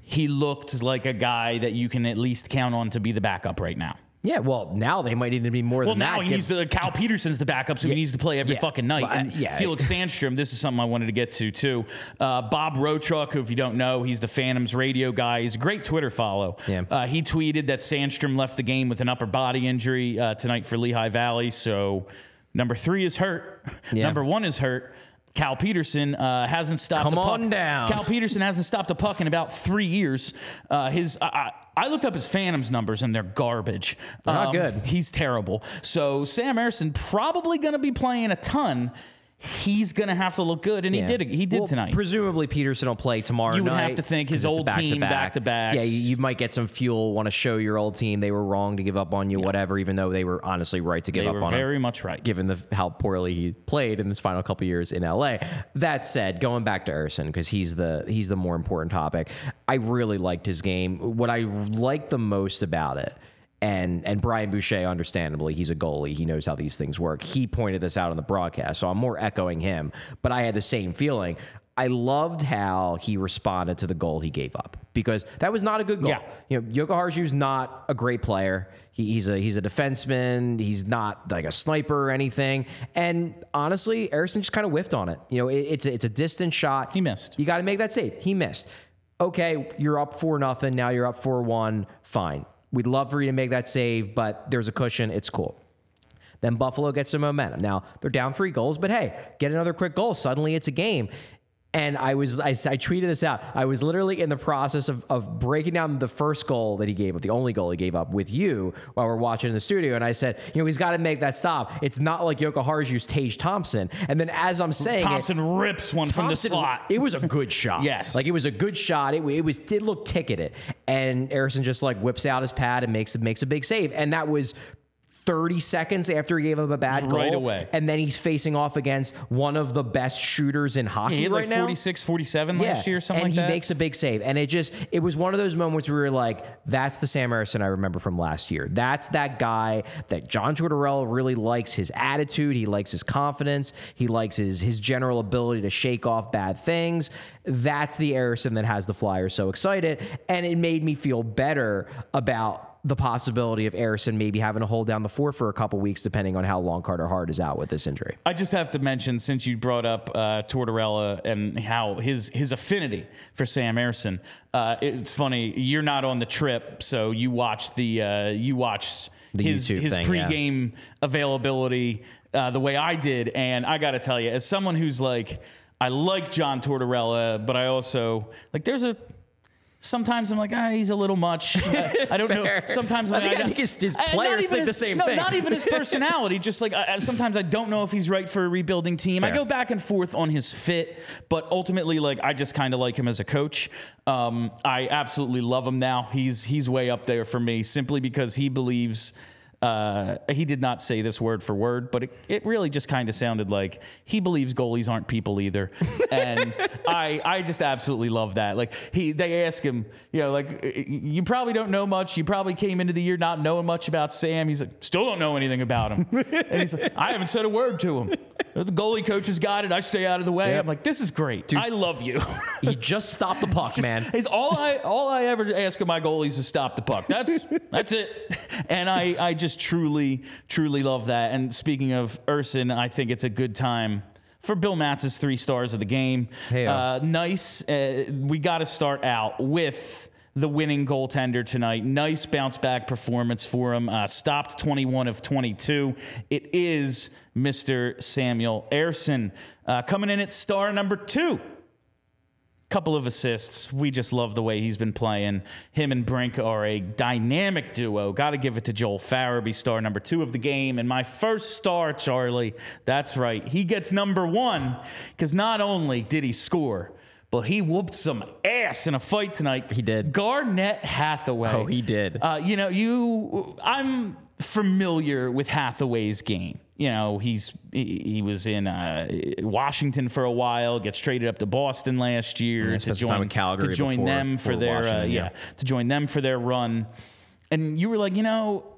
He looked like a guy that you can at least count on to be the backup right now. Yeah, well, now they might need to be more well, than that. Well, now he needs to. Cal Petersen's the backup, so Yeah. he needs to play every Yeah. fucking night. But, uh, and yeah. Felix Sandstrom, this is something I wanted to get to too. Uh, Bob Rotruck, who, if you don't know, he's the Phantoms radio guy. He's a great Twitter follow. Yeah. Uh, he tweeted that Sandstrom left the game with an upper body injury uh, tonight for Lehigh Valley. So number three is hurt. Number one is hurt. Cal Petersen uh, hasn't stopped. Come a puck. on down. Cal Petersen hasn't stopped a puck in about three years. Uh, his I, I looked up his Phantoms numbers and they're garbage. They're not Um, good. He's terrible. So Sam Ersson probably going to be playing a ton. He's going to have to look good, and Yeah. he did. He did Well, tonight. Presumably, Petersen will play tomorrow You would night. have to think his old back-to-back. team back to back. Yeah, you, you might get some fuel. Want to show your old team they were wrong to give up on you, whatever. Even though they were honestly right to give they up were on him. very much right. given the how poorly he played in his final couple years in LA. That said, going back to Ersson because he's the he's the more important topic. I really liked his game. What I liked the most about it. And, and Brian Boucher, understandably, he's a goalie. He knows how these things work. He pointed this out on the broadcast, so I'm more echoing him. But I had the same feeling. I loved how he responded to the goal he gave up because that was not a good goal. Yeah. You know, Jokiharju's not a great player. He, he's a he's a defenseman. He's not like a sniper or anything. And honestly, Ersson just kind of whiffed on it. You know, it, it's a, it's a distant shot. He missed. You got to make that save. He missed. Okay, you're up four nothing. Now you're up four one. Fine. We'd love for you to make that save, but there's a cushion. It's cool. Then Buffalo gets some momentum. Now they're down three goals, but hey, get another quick goal. Suddenly it's a game. And I was, I, I tweeted this out. I was literally in the process of, of breaking down the first goal that he gave up, the only goal he gave up with you while we're watching in the studio. And I said, you know, he's got to make that stop. It's not like Jokiharju's Tage Thompson. And then as I'm saying, it, Thompson rips one from the slot. It was a good shot. Yes. like it was a good shot. It, it was did look ticketed, and Ersson just like whips out his pad and makes makes a big save, and that was 30 seconds after he gave up a bad goal. Right away. And then he's facing off against one of the best shooters in hockey had right like now. 46, 47 last year, something and like he that. makes a big save. And it just, it was one of those moments where we were like, that's the Sam Ersson I remember from last year. That's that guy that John Tortorella really likes his attitude. He likes his confidence. He likes his, his general ability to shake off bad things. That's the Ersson that has the Flyers so excited. And it made me feel better about the possibility of Ersson maybe having to hold down the fort for a couple weeks, depending on how long Carter Hart is out with this injury. I just have to mention, since you brought up uh, Tortorella and how his his affinity for Sam Ersson, uh, it's funny. You're not on the trip, so you watched the uh, you watched The his YouTube his thing, yeah. pregame availability uh, the way I did, and I got to tell you, as someone who's like, I like John Tortorella, but I also like there's a. Sometimes I'm like, ah, he's a little much. I, I don't know. Sometimes I I'm think- like, I think his- his players think the his- same no, thing. not even his personality. Just like I, sometimes I don't know if he's right for a rebuilding team. I go back and forth on his fit, but ultimately, like I just kind of like him as a coach. Um, I absolutely love him now. He's he's way up there for me simply because he believes. Uh, he did not say this word for word, but it, it really just kind of sounded like he believes goalies aren't people either, and I I just absolutely love that. Like he, they ask him, you know, like you probably don't know much. You probably came into the year not knowing much about Sam. He's like, still don't know anything about him, and he's like, I haven't said a word to him. The goalie coach has got it. I stay out of the way. Yep. I'm like, this is great. I love you. He just stopped the puck, man. Is all I all I ever ask of my goalies is to stop the puck. That's that's it. And I I just truly truly love that. And speaking of Ersson, I think it's a good time. For Bill Matz's three stars of the game, uh, nice. Uh, we got to start out with the winning goaltender tonight. Nice bounce back performance for him. Uh, stopped 21 of 22. It is Mr. Samuel Ersson uh, coming in at star number two couple of assists. We just love the way he's been playing. Him and Brink are a dynamic duo. Got to give it to Joel Farabee, star number two of the game. And my first star, Charlie, that's right. He gets number one because not only did he score, but he whooped some ass in a fight tonight. He did. Garnet Hathaway. Oh, he did. Uh, you know, you. I'm familiar with Hathaway's game. You know, he's he, he was in uh, Washington for a while. Gets traded up to Boston last year to join in Calgary to join them for their uh, yeah yeah. to join them for their run. And you were like, you know,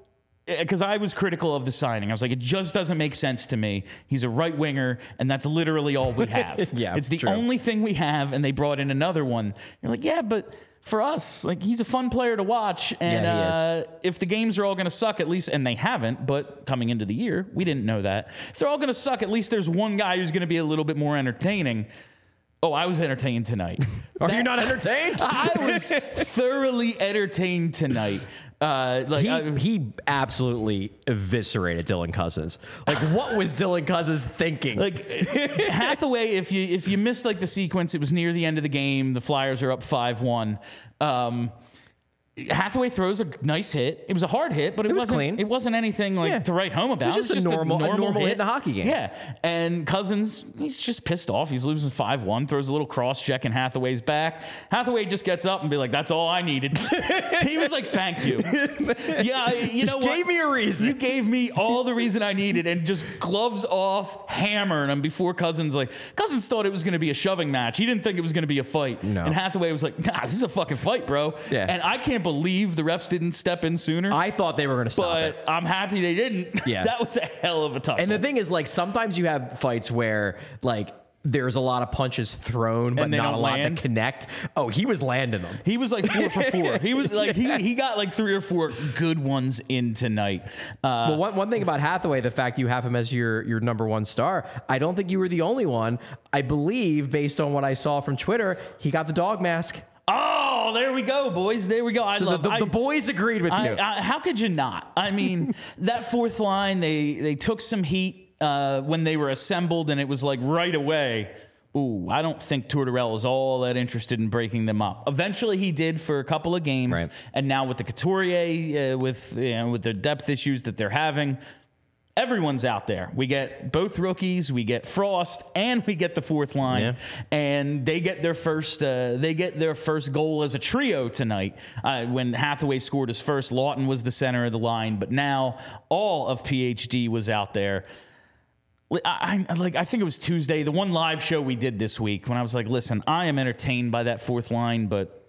because I was critical of the signing. I was like, it just doesn't make sense to me. He's a right winger, and that's literally all we have. Yeah, it's the true. only thing we have, and they brought in another one. You're like, yeah, but for us, like he's a fun player to watch, and Yeah, uh, if the games are all going to suck, at least, and they haven't, but coming into the year, we didn't know that. If they're all going to suck, at least there's one guy who's going to be a little bit more entertaining. Oh, I was entertained tonight. Are you That- not entertained? I was thoroughly entertained tonight. Uh, like He, I- he absolutely eviscerated Dylan Cozens. Like, what was Dylan Cozens thinking? like Hathaway, if you if you missed like the sequence, it was near the end of the game. The Flyers are up five one. Um, Hathaway throws a nice hit. It was a hard hit, but it, was wasn't. clean. It wasn't anything like Yeah. to write home about. It was just it was just a normal- a normal hit in a hockey game. Yeah, and Cozens, he's just pissed off. He's losing five one. Throws a little cross check in Hathaway's back. Hathaway just gets up and be like, "That's all I needed." he was like, "Thank you." Yeah, you know what? gave me a reason. You gave me all the reason I needed, and just gloves off, hammering him before Cozens. Like Cozens thought it was going to be a shoving match. He didn't think it was going to be a fight. No. And Hathaway was like, "Nah, this is a fucking fight, bro." Yeah. And I can't believe the refs didn't step in sooner. I thought they were going to stop it. but I'm happy they didn't. Yeah. that was a hell of a tussle. And the thing is, like, sometimes you have fights where, like, there's a lot of punches thrown, but not a don't lot land? to connect. Oh, he was landing them. He was like four for four. He was like he, he got like three or four good ones in tonight. Uh, Well, one, one thing about Hathaway, the fact you have him as your, your number one star, I don't think you were the only one. I believe, based on what I saw from Twitter, he got the dog mask. Oh, there we go, boys. There we go. I So the, love the, I- the boys agreed with I, you. I, how could you not? I mean, that fourth line, they they took some heat uh, when they were assembled, and it was like right away. Ooh, I don't think Tortorella is all that interested in breaking them up. Eventually, he did for a couple of games, Right. and now with the Couturier, uh, with you know, with the depth issues that they're having, everyone's out there. We get both rookies, we get Frost, and we get the fourth line, Yeah. and they get their first uh, they get their first goal as a trio tonight. Uh, when Hathaway scored his first, Laughton was the center of the line, but now all of PhD was out there. I, I like I think it was Tuesday, the one live show we did this week when I was like, listen, I am entertained by that fourth line, but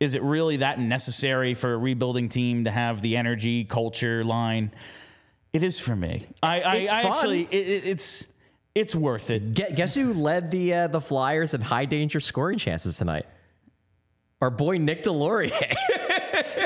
is it really that necessary for a rebuilding team to have the energy culture line? It is for me. I, I, It's I actually it, it- it's it's worth it. Gue- Guess who led the uh, the Flyers in high danger scoring chances tonight? Our boy Nick Deslauriers.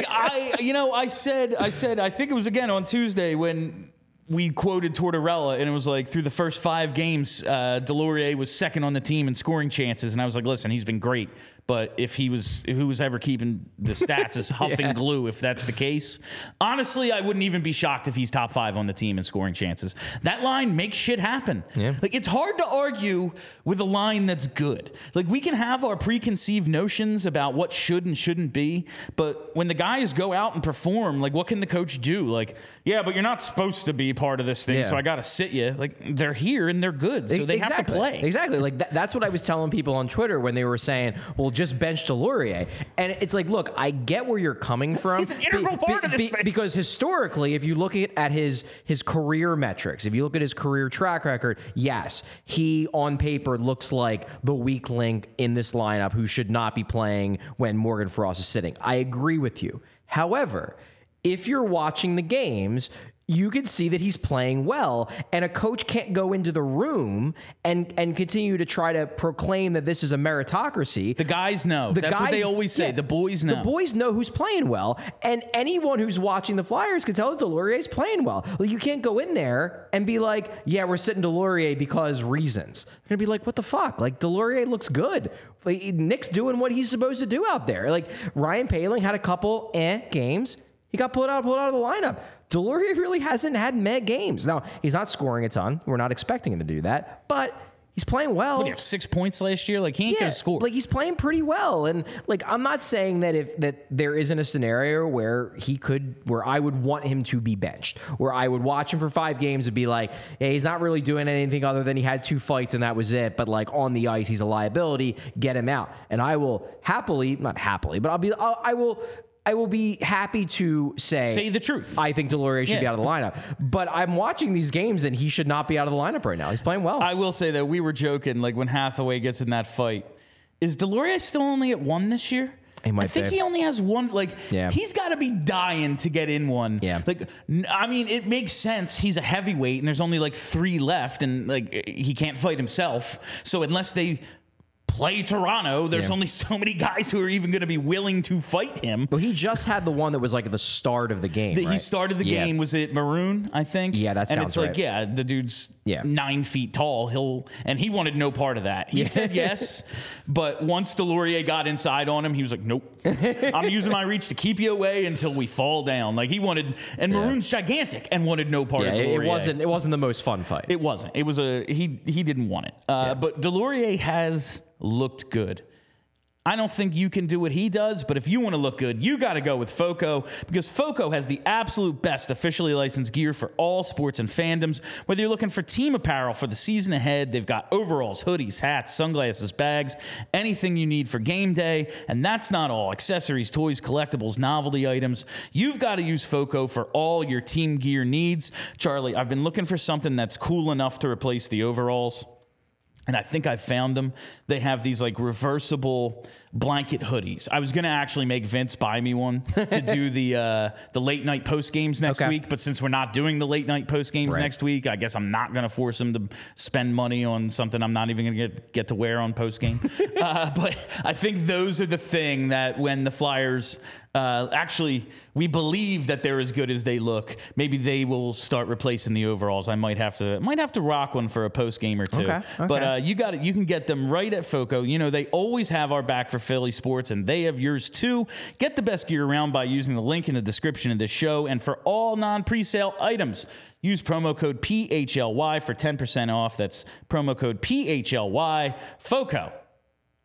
I you know I said I said I think it was again on Tuesday when we quoted Tortorella and it was like through the first five games, uh, Deslauriers was second on the team in scoring chances, and I was like, listen, he's been great, but if he was who was ever keeping the stats is huffing glue, if that's the case, honestly, I wouldn't even be shocked if he's top five on the team in scoring chances. That line makes shit happen. Yeah. Like it's hard to argue with a line that's good. Like we can have our preconceived notions about what should and shouldn't be, but when the guys go out and perform, like what can the coach do? Like, yeah, but you're not supposed to be part of this thing, Yeah. so I got to sit you. Like they're here and they're good, so they have to play. Exactly. Like that, that's what I was telling people on Twitter when they were saying, "Well, just bench Deslauriers." And it's like, look, I get where you're coming from. He's an integral part of this thing. Because historically, if you look at, at his his career metrics, if you look at his career track record, yes, he on paper looks like the weak link in this lineup who should not be playing when Morgan Frost is sitting. I agree with you. However, if you're watching the games, you can see that he's playing well and a coach can't go into the room and and continue to try to proclaim that this is a meritocracy the guys know. the that's guys, what they always say. yeah, the boys know. The boys know who's playing well, and anyone who's watching the Flyers can tell that Deslauriers' playing well. Like you can't go in there and be like, "Yeah, we're sitting Deslauriers because reasons." You're gonna be like, "What the fuck?" Like Deslauriers looks good. Like, Nick's doing what he's supposed to do out there. Like Ryan Poehling had a couple eh games. He got pulled out, pulled out of the lineup. Deslauriers really hasn't had meh games. Now he's not scoring a ton. We're not expecting him to do that, but he's playing well. What, you have six points last year? Like he ain't gonna score. Like he's playing pretty well, and like I'm not saying that if that there isn't a scenario where he could, where I would want him to be benched, where I would watch him for five games and be like, yeah, he's not really doing anything other than he had two fights and that was it. But like on the ice, he's a liability. Get him out, and I will happily, not happily, but I'll be, I'll, I will. I will be happy to say Say the truth. I think Deslauriers should be out of the lineup, but I'm watching these games and he should not be out of the lineup right now. He's playing well. I will say that we were joking, like when Hathaway gets in that fight. Is Deslauriers still only at one this year? I think be. he only has one. Like, Yeah. he's got to be dying to get in one. Yeah. Like, n- I mean, it makes sense. He's a heavyweight, and there's only like three left, and like he can't fight himself. So unless they play Toronto, there's Yeah. only so many guys who are even going to be willing to fight him. Well, he just had the one that was like the start of the game. That He started the Yeah. game. Was it Maroon? I think. Yeah, that And sounds it's like, yeah, the dude's Yeah. nine feet tall. He'll and he wanted no part of that. He said yes, but once Deslauriers got inside on him, he was like, nope. I'm using my reach to keep you away until we fall down. Like he wanted, and Maroon's gigantic and wanted no part of it, Deslauriers. it wasn't. It wasn't the most fun fight. It wasn't. It was a he. He didn't want it. Uh, But Deslauriers has looked good. I don't think you can do what he does, but if you want to look good, you got to go with Foco because Foco has the absolute best officially licensed gear for all sports and fandoms. Whether you're looking for team apparel for the season ahead, they've got overalls, hoodies, hats, sunglasses, bags, anything you need for game day. And that's not all accessories, toys, collectibles, novelty items. You've got to use Foco for all your team gear needs. Charlie, I've been looking for something that's cool enough to replace the overalls and I think I found them. They have these like reversible blanket hoodies. I was gonna actually make Vince buy me one to do the uh, the late night post games next Okay. week. But since we're not doing the late night post games Right. next week, I guess I'm not gonna force him to spend money on something I'm not even gonna get get to wear on post game. uh, but I think those are the thing that when the Flyers. Uh, actually, we believe that they're as good as they look. Maybe they will start replacing the overalls. I might have to might have to rock one for a post game or two. Okay, But uh, you got it. You can get them right at Foco. You know they always have our back for Philly sports, and they have yours too. Get the best gear around by using the link in the description of this show. And for all non-presale items, use promo code PHLY for ten percent off. That's promo code PHLY. Foco,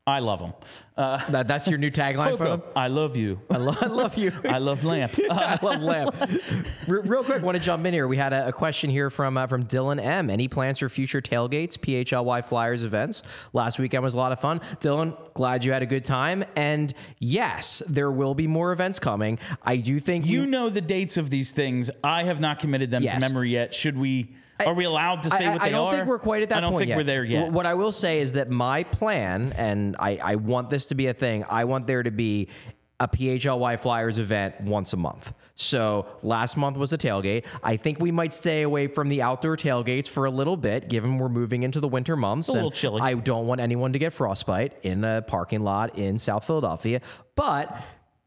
I love them. Uh, That, that's your new tagline for them. I love you. I, lo- I love you. I love Lamp. I love lamp. Re- Real quick, want to jump in here. We had a, a question here from uh, from Dylan M. Any plans for future tailgates, PHLY Flyers events? Last weekend was a lot of fun. Dylan, glad you had a good time. And yes, there will be more events coming. I do think You we- know the dates of these things. I have not committed them Yes. to memory yet. Should we? Are we allowed to say I, what I they don't are? think we're quite at that point. I don't think yet. we're there yet. What I will say is that my plan, and I, I want this to be a thing, I want there to be a PHLY Flyers event once a month. So last month was a tailgate. I think we might stay away from the outdoor tailgates for a little bit, given we're moving into the winter months. a little chilly. I don't want anyone to get frostbite in a parking lot in South Philadelphia. But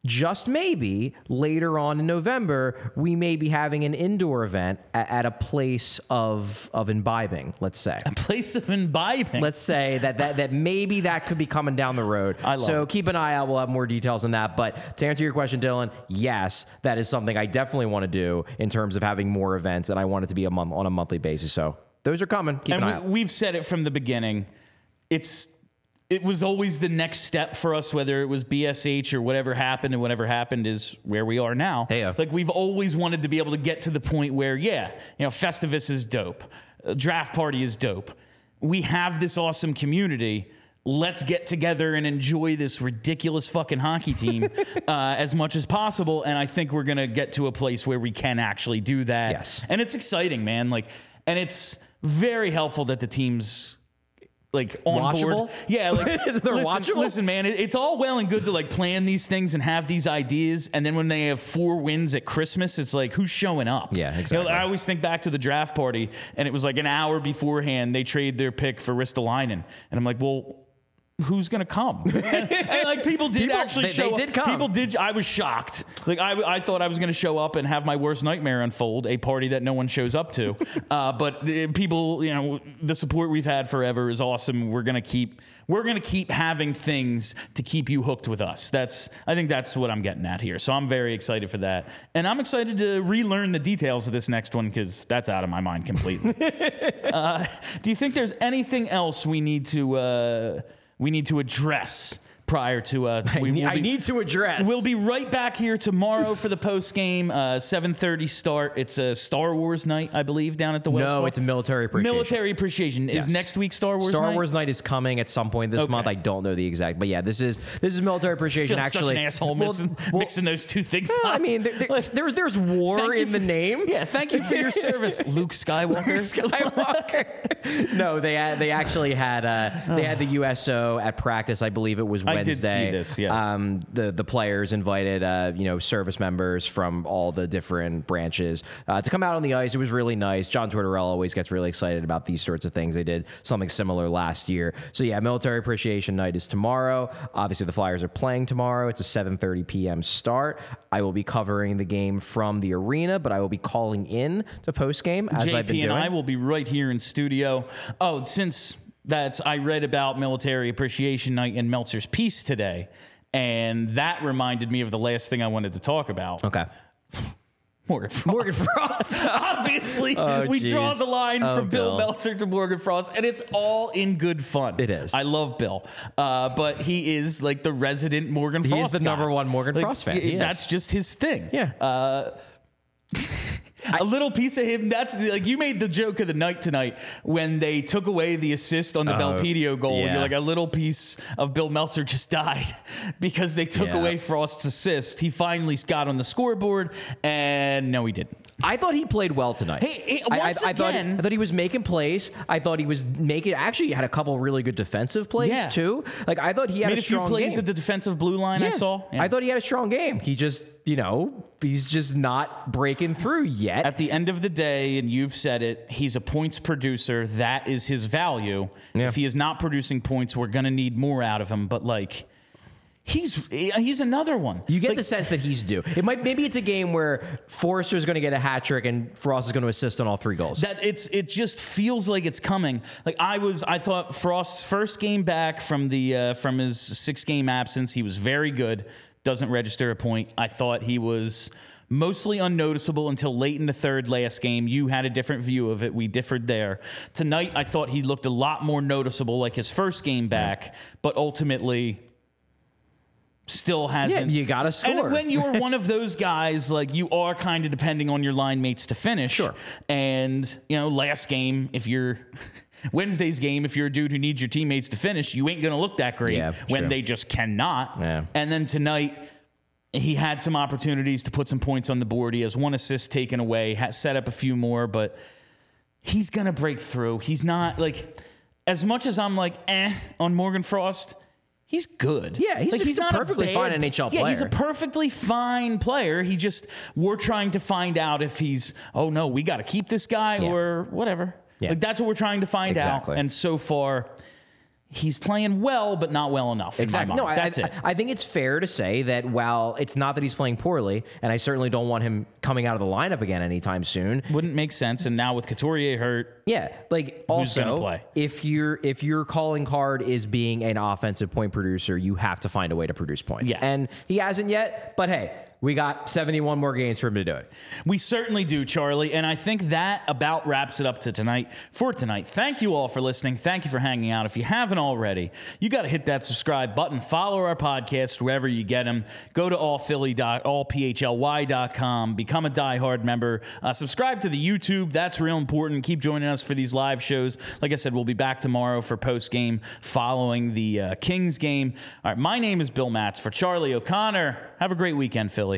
just maybe later on in November, we may be having an indoor event at, at a place of of imbibing. Let's say. A place of imbibing. Let's say that, that that maybe that could be coming down the road. I love so it. keep an eye out. We'll have more details on that. But to answer your question, Dylan, yes, that is something I definitely want to do in terms of having more events, and I want it to be a month on a monthly basis. So those are coming. Keep an eye out. we've said it from the beginning. It's it was always the next step for us, whether it was BSH or whatever happened, and whatever happened is where we are now. Hey-o. Like we've always wanted to be able to get to the point where, yeah, you know, Festivus is dope, Uh, draft party is dope. We have this awesome community. Let's get together and enjoy this ridiculous fucking hockey team uh, as much as possible. And I think we're gonna get to a place where we can actually do that. Yes. And it's exciting, man. Like, and it's very helpful that the team's like on Watchable? board. Yeah, like They're listen, watchable? Listen, man, it, it's all well and good to like plan these things and have these ideas, and then when they have four wins at Christmas, it's like who's showing up? Yeah, You know, exactly. I always think back to the draft party, and it was like an hour beforehand they trade their pick for Ristolainen, and I'm like, well. Who's gonna come? and, and, like people did People- actually they- show they up. did come. People did. I was shocked. Like I, I thought I was gonna show up and have my worst nightmare unfold, a party that no one shows up to. uh, but uh, people, you know, the support we've had forever is awesome. We're gonna keep, we're gonna keep having things to keep you hooked with us. That's, I think that's what I'm getting at here. So I'm very excited for that, and I'm excited to relearn the details of this next one because that's out of my mind completely. uh, do you think there's anything else we need to, uh, we need to address? Prior to uh, we I need- will I need to address. We'll be right back here tomorrow for the post game, uh, 7:30 start. It's a Star Wars night, I believe, down at the Wells No, Fargo. it's a military appreciation. military appreciation. Is next week Star Wars? Star night? Wars Night is coming at some point this Okay. month. I don't know the exact, but yeah, this is this is military appreciation. actually, such an asshole Well, mixing, well, mixing those two things. well, up. I mean, there, there's, there's there's war in the name. Yeah, thank you for your service, Luke Skywalker. Skywalker. no, they they actually had uh, they had the USO at practice. I believe it was I Wednesday. did see this, yes. Um, the the players invited uh, you know service members from all the different branches uh, to come out on the ice. It was really nice. John Tortorella always gets really excited about these sorts of things. They did something similar last year. So yeah, military appreciation night is tomorrow. Obviously, the Flyers are playing tomorrow. It's a 7:30 p.m. start. I will be covering the game from the arena, but I will be calling in to post game as I've been doing. and I will be right here in studio. Oh, since that's I read about Military Appreciation Night in Meltzer's piece today, and that reminded me of the last thing I wanted to talk about. okay. Morgan Frost. Morgan Frost. Obviously, Oh, we draw the line Oh, from Bill, Bill. Meltzer to Morgan Frost, and it's all in good fun. It is. I love Bill, uh, but he is like the resident Morgan He is the guy. number one Morgan Like, Frost fan. He is. That's just his thing. Yeah. Uh, a little piece of him. That's like you made the joke of the night tonight when they took away the assist on the uh, Belpedio goal. Yeah. You're like a little piece of Bill Meltzer just died because they took Yeah. away Frost's assist. He finally got on the scoreboard, and no, he didn't. I thought he played well tonight. Hey, hey, I- I, once I, thought, again- I thought he was making plays. I thought he was making. Actually, he had a couple really good defensive plays Yeah. too. Like I thought he had Made a a few plays game. at the defensive blue line. I saw. Yeah. I thought he had a strong game. He just, you know, he's just not breaking through yet. At the end of the day, and you've said it, he's a points producer. That is his value. Yeah. If he is not producing points, we're gonna need more out of him. But like, he's he's another one. you get Like, the sense that he's due. It might maybe it's a game where Foerster's going to get a hat trick and Frost is going to assist on all three goals. that it's it just feels like it's coming. Like I was, I thought Frost's first game back from the uh, from his six game absence, he was very good. Doesn't register a point. I thought he was mostly unnoticeable until late in the third last game. You had a different view of it. We differed there. Tonight, I thought he looked a lot more noticeable like his first game back, but ultimately still hasn't. you gotta score. And when you're one of those guys, like you are kind of depending on your line mates to finish. Sure. And, you know, last game, if you're. Wednesday's game, if you're a dude who needs your teammates to finish, you ain't going to look that great Yeah, when they just cannot. Yeah. And then tonight, he had some opportunities to put some points on the board. He has one assist taken away, has set up a few more, but he's going to break through. He's not like, as much as I'm like, eh, on Morgan Frost, he's good. Yeah, he's- like, he's a perfectly fine NHL player. Yeah, he's a perfectly fine player. He just, we're trying to find out if he's, oh no, we got to keep this guy Yeah. or whatever. Yeah. Like that's what we're trying to find Exactly. out. And so far, he's playing well, but not well enough. in my Exactly. mind. No, I, that's I, it. I think it's fair to say that while it's not that he's playing poorly, and I certainly don't want him coming out of the lineup again anytime soon. Wouldn't make sense. And now with Couturier hurt, Yeah, like also play? if your if your calling card is being an offensive point producer, you have to find a way to produce points. Yeah. and he hasn't yet. But hey, we got seventy one more games for him to do it. We certainly do, Charlie. And I think that about wraps it up to tonight for tonight. Thank you all for listening. Thank you for hanging out. If you haven't already, you got to hit that subscribe button. Follow our podcast wherever you get them. Go to allphilly. allphly.com. Become a diehard member. Uh, subscribe to the YouTube. That's real important. Keep joining us for these live shows. Like I said, we'll be back tomorrow for post game following the uh, Kings game. All right, my name is Bill Matz for Charlie O'Connor. Have a great weekend, Philly.